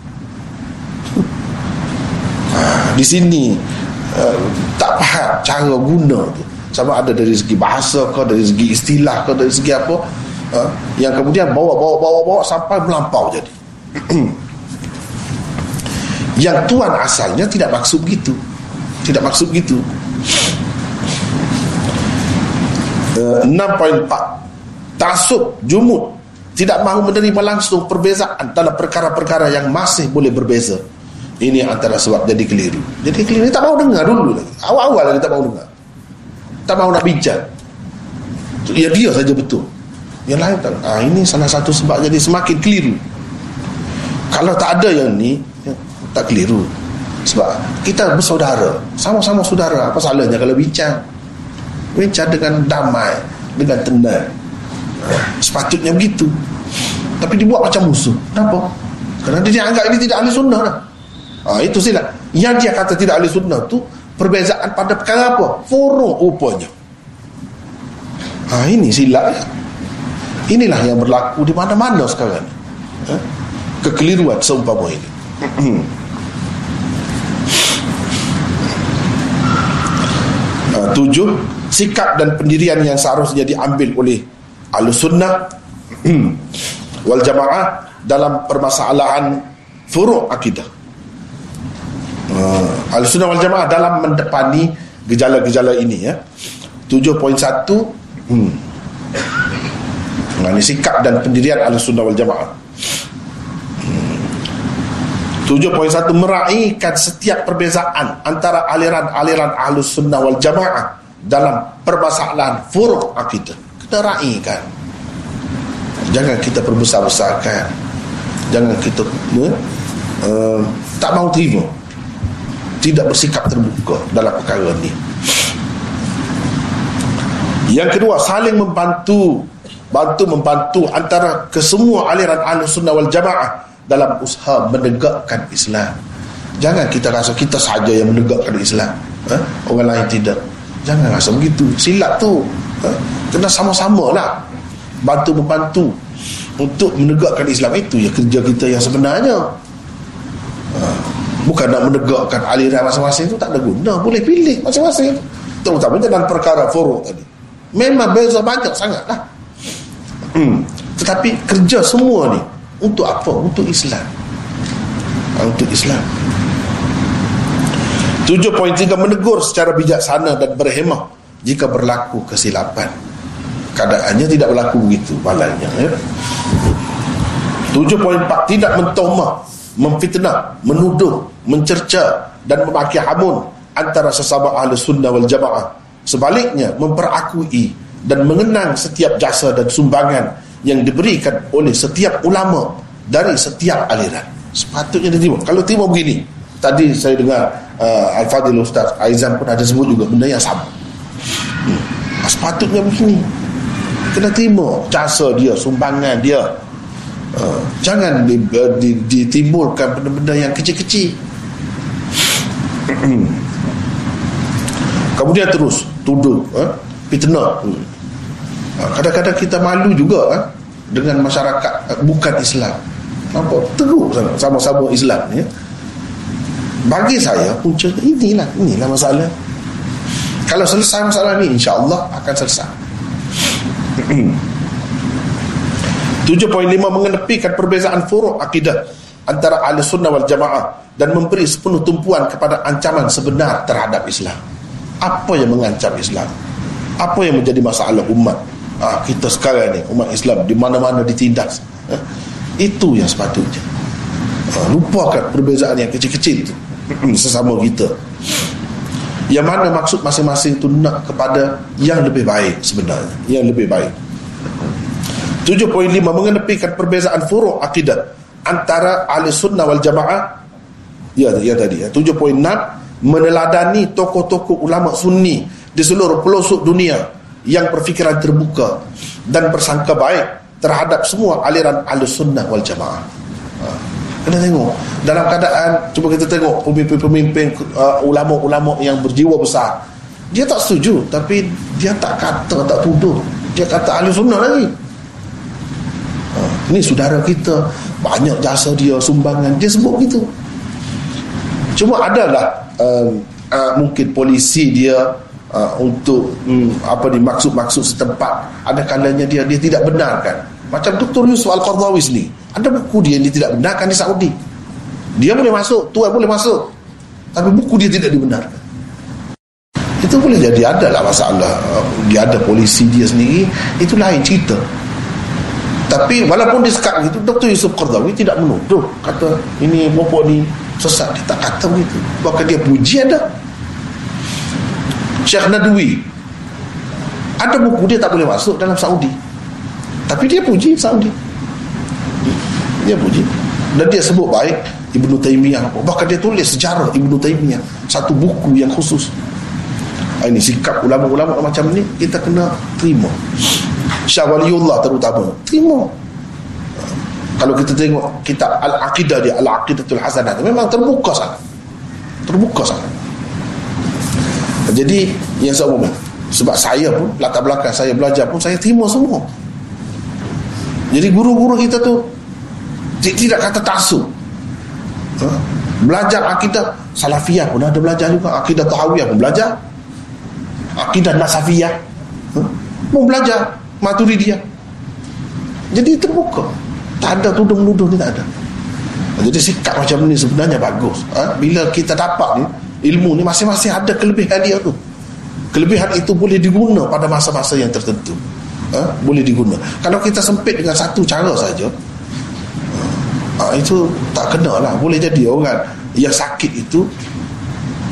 Di sini uh, tak faham cara guna tu sama ada dari segi bahasa ke dari segi istilah ke dari segi apa. Uh, yang kemudian bawa bawa bawa bawa sampai melampau jadi [clears throat] yang tuan asalnya tidak maksud begitu. Tidak maksud begitu. Uh, 6.4 tasub jumud. Tidak mahu menerima langsung perbezaan dalam perkara-perkara yang masih boleh berbeza. Ini antara sebab jadi keliru. Jadi keliru tak mahu dengar dulu lagi. Awal-awal lagi tak mahu dengar. Tak mahu nak bincang. Ya dia saja betul. Yang lain tak. Ah, ini salah satu sebab jadi semakin keliru. Kalau tak ada yang ni tak keliru. Sebab kita bersaudara. Sama-sama saudara. Apa salahnya kalau bincang? Bincang dengan damai dengan tenang. Sepatutnya begitu. Tapi dibuat macam musuh. Kenapa? kerana dia anggap ini tidak ahli sunnah dah. Ha, itu sila. Yang dia kata tidak ahli sunnah tu perbezaan pada perkara apa? forum rupanya. Ha, ini silap inilah yang berlaku di mana-mana sekarang. Ha? kekeliruan seumpama ini ha, tujuh sikap dan pendirian yang seharusnya diambil oleh al-sunnah [clears throat] wal jamaah dalam permasalahan furuk akidah. Uh, al-sunnah wal jamaah dalam mendepani gejala-gejala ini ya. 7.1 hmm. Nah, ini sikap dan pendirian al-sunnah wal jamaah 7.1 meraihkan setiap perbezaan antara aliran-aliran ahlus sunnah wal jamaah dalam permasalahan furuk akidah kita. Raihkan. Jangan kita perbesar-besarkan. Jangan kita uh, uh, tak mau terima. Tidak bersikap terbuka dalam perkara ini yang kedua saling membantu. Bantu membantu antara kesemua aliran ahlus sunnah wal jamaah dalam usaha menegakkan Islam. Jangan kita rasa kita saja yang menegakkan Islam. Ha? orang lain tidak. Jangan rasa begitu. Silap tu. Ha? kena sama-sama lah. Bantu membantu untuk menegakkan Islam. Itu ya kerja kita yang sebenarnya. Ha? bukan nak menegakkan aliran masing-masing itu tak ada guna. Boleh pilih masing-masing. Terutamanya dalam perkara furuk tadi. Memang beza banyak sangat lah. Hmm. tetapi kerja semua ni untuk apa? Untuk Islam ha, Untuk Islam 7.3 menegur secara bijaksana dan berhemah jika berlaku kesilapan keadaannya tidak berlaku begitu malangnya ya? 7.4 tidak mentomah memfitnah, menuduh mencerca dan memaki hamun antara sesama ahli sunnah wal jamaah sebaliknya memperakui dan mengenang setiap jasa dan sumbangan yang diberikan oleh setiap ulama dari setiap aliran. Sepatutnya diterima kalau terima begini tadi saya dengar uh, Al-Fadhil Ustaz Aizan pun ada sebut juga benda yang sama. Hmm. sepatutnya begini. Kena terima jasa dia sumbangan dia. Uh, jangan ditimbulkan benda-benda yang kecil-kecil. Hmm. kemudian terus tuduh uh, fitnah. Hmm. Ah, kadang-kadang kita malu juga uh, dengan masyarakat bukan Islam. Nampak? Teruk sama-sama Islam ya. Bagi saya punca inilah inilah masalah. Kalau selesai masalah ni insya-Allah akan selesai. [clears throat] 7.5 mengenepikan perbezaan furuk akidah antara ahli sunnah wal jamaah dan memberi sepenuh tumpuan kepada ancaman sebenar terhadap Islam. Apa yang mengancam Islam? Apa yang menjadi masalah umat ha, kita sekarang ni umat Islam di mana-mana ditindas. Ha, itu yang sepatutnya. Ha, lupakan perbezaan yang kecil-kecil itu. Sesama kita. Yang mana maksud masing-masing itu nak kepada yang lebih baik sebenarnya. Yang lebih baik. 7.5 mengenepikan perbezaan furuk akidah antara ahli sunnah wal jamaah. Ya, ya tadi ya. 7.6 meneladani tokoh-tokoh ulama sunni di seluruh pelosok dunia yang berfikiran terbuka dan bersangka baik terhadap semua aliran ahli sunnah wal jamaah. Ha. Kena tengok. Dalam keadaan Cuba kita tengok Pemimpin-pemimpin uh, Ulama-ulama yang berjiwa besar. Dia tak setuju Tapi dia tak kata Tak tuduh. Dia kata ahli sunnah lagi. Uh, Ini saudara kita Banyak jasa dia Sumbangan. Dia sebut gitu. Cuma adalah uh, uh, Mungkin polisi dia uh, Untuk um, Apa dimaksud-maksud setempat Ada kalanya dia Dia tidak benarkan Macam Dr. Yusuf Al-Qardawi sendiri ada buku dia yang dia tidak benarkan di Saudi. Dia boleh masuk, tuan boleh masuk. Tapi buku dia tidak dibenarkan. Itu boleh jadi ada lah masalah. Dia ada polisi dia sendiri. Itu lain cerita. Tapi walaupun dia sekat itu, Dr. Yusuf Qardawi tidak menuduh. Kata ini bopok ni sesat. Dia tak kata begitu. Bahkan dia puji ada. Syekh Nadwi. Ada buku dia tak boleh masuk dalam Saudi. Tapi dia puji Saudi. Dia puji. Dan dia sebut baik Ibnu Taimiyah. Bahkan dia tulis sejarah Ibnu Taimiyah. Satu buku yang khusus. Ah, ini sikap ulama-ulama macam ni kita kena terima. Syah Waliullah terutama terima. Kalau kita tengok kitab Al-Aqidah dia Al-Aqidatul Hasanah memang terbuka sangat. Terbuka sangat jadi yang saya umum sebab saya pun latar belakang saya belajar pun saya terima semua. Jadi guru-guru kita tu tidak kata taksub ha? belajar akidah salafiyah pun ada belajar juga. Akidah tahawiyah pun belajar. Akidah nasafiyah ha? pun belajar. Maturidiyah. Jadi terbuka. Tak ada tudung-tudung ni tak ada. Jadi sikap macam ni sebenarnya bagus. Ha? bila kita dapat ni ilmu ni masing-masing ada kelebihan dia tu. Kelebihan itu boleh diguna pada masa-masa yang tertentu. Ha? boleh diguna. Kalau kita sempit dengan satu cara saja ha, itu tak kena lah. Boleh jadi orang yang sakit itu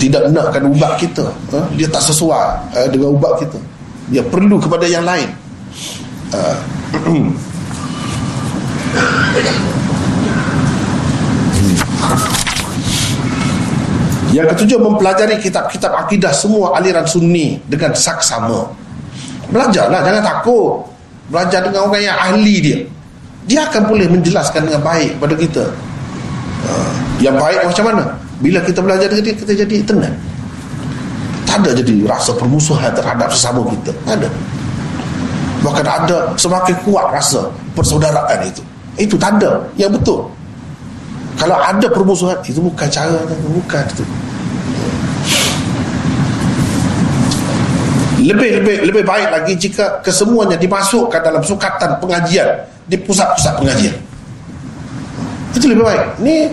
tidak nakkan ubat kita. Ha? dia tak sesuai ha, dengan ubat kita. Dia perlu kepada yang lain. Ha. [clears throat] [coughs] yang ketujuh mempelajari kitab-kitab akidah semua aliran sunni dengan saksama. Belajarlah jangan takut. Belajar dengan orang yang ahli dia. Dia akan boleh menjelaskan dengan baik pada kita. Uh, yang baik macam mana? Bila kita belajar dengan dia kita jadi tenang. Tak ada jadi rasa permusuhan terhadap sesama kita. Tak ada. Bahkan ada semakin kuat rasa persaudaraan itu. Itu tanda yang betul kalau ada permusuhan itu bukan cara bukan itu. Lebih lebih lebih baik lagi jika kesemuanya dimasukkan dalam sukatan pengajian di pusat-pusat pengajian. Itu lebih baik. Ni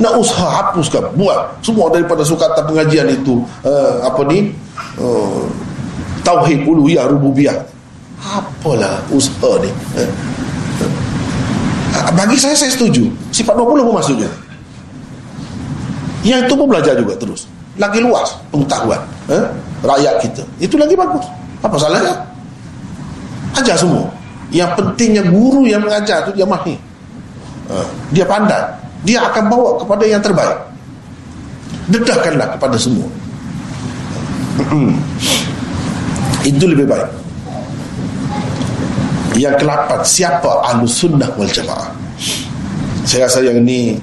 nak usaha hapuskan buat semua daripada sukatan pengajian itu uh, apa ni uh, tauhid uluhiyah rububiyah. Apalah usaha ni uh, bagi saya saya setuju. Sifat 20 pun je yang itu pun belajar juga terus. Lagi luas pengetahuan uh, rakyat kita. Itu lagi bagus. Apa salahnya? Ajar semua. Yang pentingnya guru yang mengajar tu dia mahir. Ha, dia pandai. Dia akan bawa kepada yang terbaik. Dedahkanlah kepada semua. Itu lebih baik yang kelapan siapa ahlu sunnah wal jamaah? Saya rasa yang ni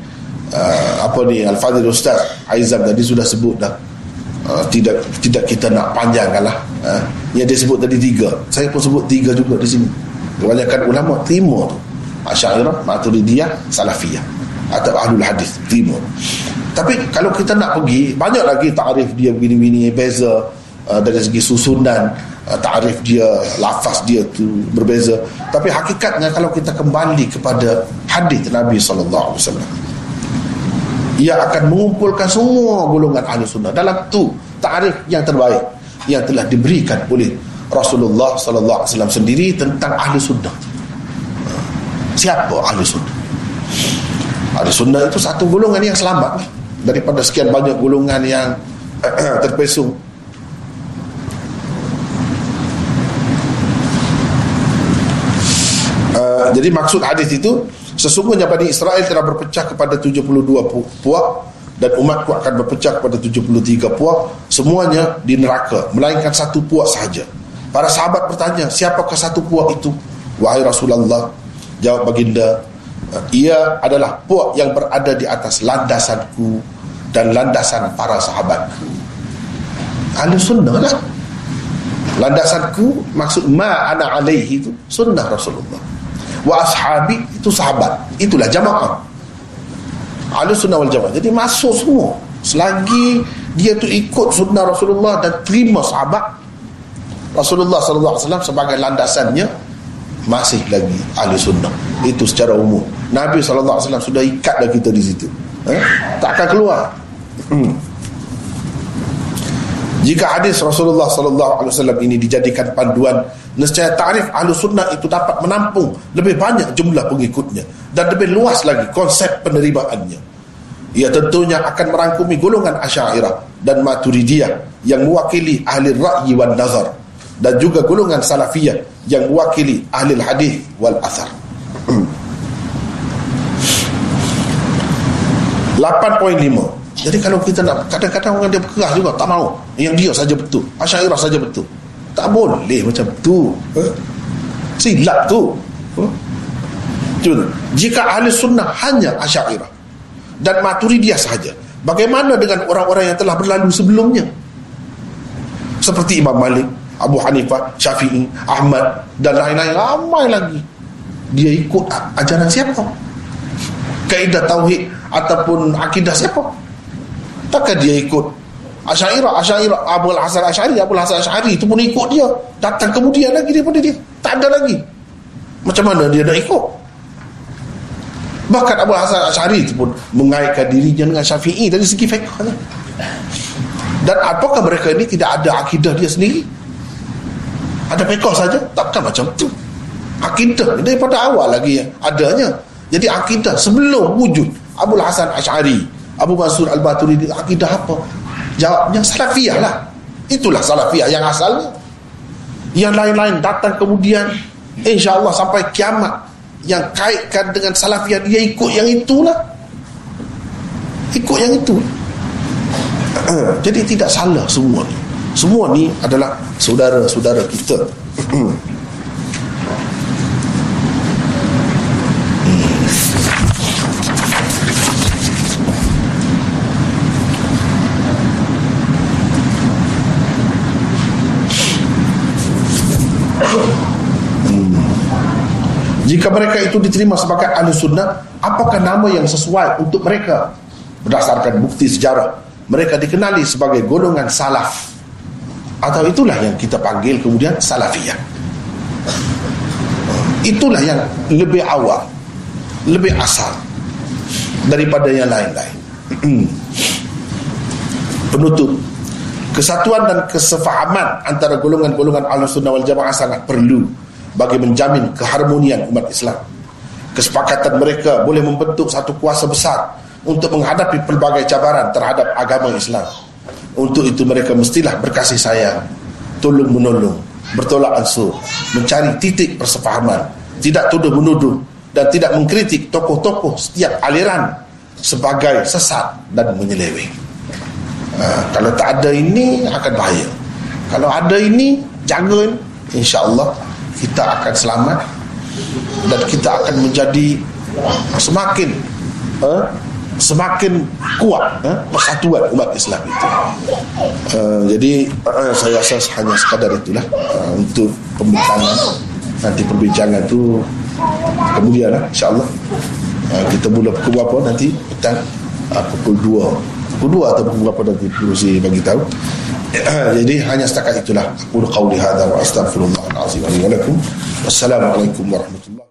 uh, apa ni Al-Fadhil Ustaz Aizam tadi sudah sebut dah. Uh, tidak tidak kita nak panjangkan lah uh, yang dia sebut tadi tiga. Saya pun sebut tiga juga di sini. Kebanyakan ulama timur Asyairah, Maturidiyah, Salafiyah. Atau Ahlul Hadis timur. Tapi kalau kita nak pergi banyak lagi tarif dia begini-begini beza uh, dari segi susunan uh, ta'rif dia lafaz dia tu berbeza. Tapi hakikatnya kalau kita kembali kepada hadis Nabi sallallahu alaihi wasallam ia akan mengumpulkan semua golongan ahli sunnah dalam tu ta'rif yang terbaik yang telah diberikan oleh Rasulullah sallallahu alaihi wasallam sendiri tentang ahli sunnah. Siapa ahli sunnah? Ahli sunnah itu satu golongan yang selamat daripada sekian banyak golongan yang [clears throat] terpesong jadi maksud hadis itu sesungguhnya Bani Israel telah berpecah kepada 72 puak dan umatku akan berpecah kepada 73 puak semuanya di neraka melainkan satu puak sahaja. Para sahabat bertanya siapakah satu puak itu? Wahai Rasulullah jawab baginda ia adalah puak yang berada di atas landasanku dan landasan para sahabatku. Ahli sunnah lah. Landasanku maksud ma ana alaihi itu sunnah Rasulullah wa ashabi itu sahabat. Itulah jamaah. Ahli sunnah wal jamaah. Jadi masuk semua. Selagi dia tu ikut sunnah Rasulullah dan terima sahabat Rasulullah wasallam sebagai landasannya masih lagi ahli sunnah. Itu secara umum. Nabi wasallam sudah ikat dah kita di situ. Eh? tak akan keluar. Hmm. Jika hadis Rasulullah sallallahu alaihi wasallam ini dijadikan panduan, nescaya tarif ahlu sunnah itu dapat menampung lebih banyak jumlah pengikutnya dan lebih luas lagi konsep penerimaannya. Ia tentunya akan merangkumi golongan Asy'ariyah dan Maturidiyah yang mewakili ahli ra'yi wan nazar dan juga golongan Salafiyah yang mewakili ahli hadis wal athar. 8.5 jadi kalau kita nak kadang-kadang orang dia berkeras juga tak mau. Yang dia saja betul. Asy'ariyah saja betul. Tak boleh macam tu. Eh? Silap tu. Eh? Cuma, jika ahli sunnah hanya Asy'ariyah dan Maturidiyah sahaja, bagaimana dengan orang-orang yang telah berlalu sebelumnya? Seperti Imam Malik, Abu Hanifah, Syafi'i, Ahmad dan lain-lain ramai lagi. Dia ikut ajaran siapa? Kaidah tauhid ataupun akidah siapa? Takkan dia ikut Asyairah, Asyairah, Abu Hasan Asyari, Abu Hasan Asyari itu pun ikut dia. Datang kemudian lagi daripada dia. Tak ada lagi. Macam mana dia nak ikut? Bahkan Abu Hasan Asyari itu pun mengaitkan dirinya dengan Syafi'i dari segi fiqh. Dan apakah mereka ini tidak ada akidah dia sendiri? Ada fiqh saja? Takkan macam tu. Akidah daripada awal lagi yang adanya. Jadi akidah sebelum wujud Abu Hasan Asyari Abu Mansur Al-Baturidi akidah apa? Jawabnya salafiyah lah. Itulah salafiyah yang asalnya. Yang lain-lain datang kemudian insya-Allah sampai kiamat yang kaitkan dengan salafiyah dia ikut yang itulah. Ikut yang itu. Jadi tidak salah semua ni. Semua ni adalah saudara-saudara kita. [clears throat] Jika mereka itu diterima sebagai ahli sunnah, apakah nama yang sesuai untuk mereka? Berdasarkan bukti sejarah, mereka dikenali sebagai golongan salaf. Atau itulah yang kita panggil kemudian salafiyah. Itulah yang lebih awal, lebih asal daripada yang lain-lain. [clears throat] Penutup Kesatuan dan kesefahaman antara golongan-golongan ahli sunnah wal jamaah sangat perlu bagi menjamin keharmonian umat Islam. Kesepakatan mereka boleh membentuk satu kuasa besar untuk menghadapi pelbagai cabaran terhadap agama Islam. Untuk itu mereka mestilah berkasih sayang, tolong menolong, bertolak ansur, mencari titik persefahaman, tidak tuduh menuduh dan tidak mengkritik tokoh-tokoh setiap aliran sebagai sesat dan menyeleweng. Ha, kalau tak ada ini akan bahaya. Kalau ada ini jaga insya-Allah kita akan selamat dan kita akan menjadi semakin uh, semakin kuat uh, persatuan umat Islam itu. Uh, jadi uh, saya rasa hanya sekadar itulah uh, untuk pembincangan nanti perbincangan itu kemudian lah, insyaallah. Uh, kita mula pukul berapa nanti? Petang uh, pukul 2 pukul 2 atau pukul berapa nanti perlu saya bagi tahu. Jadi hanya setakat itulah. Aku qauli hadza wa astaghfirullahalazim. Wa lakum wassalamualaikum warahmatullahi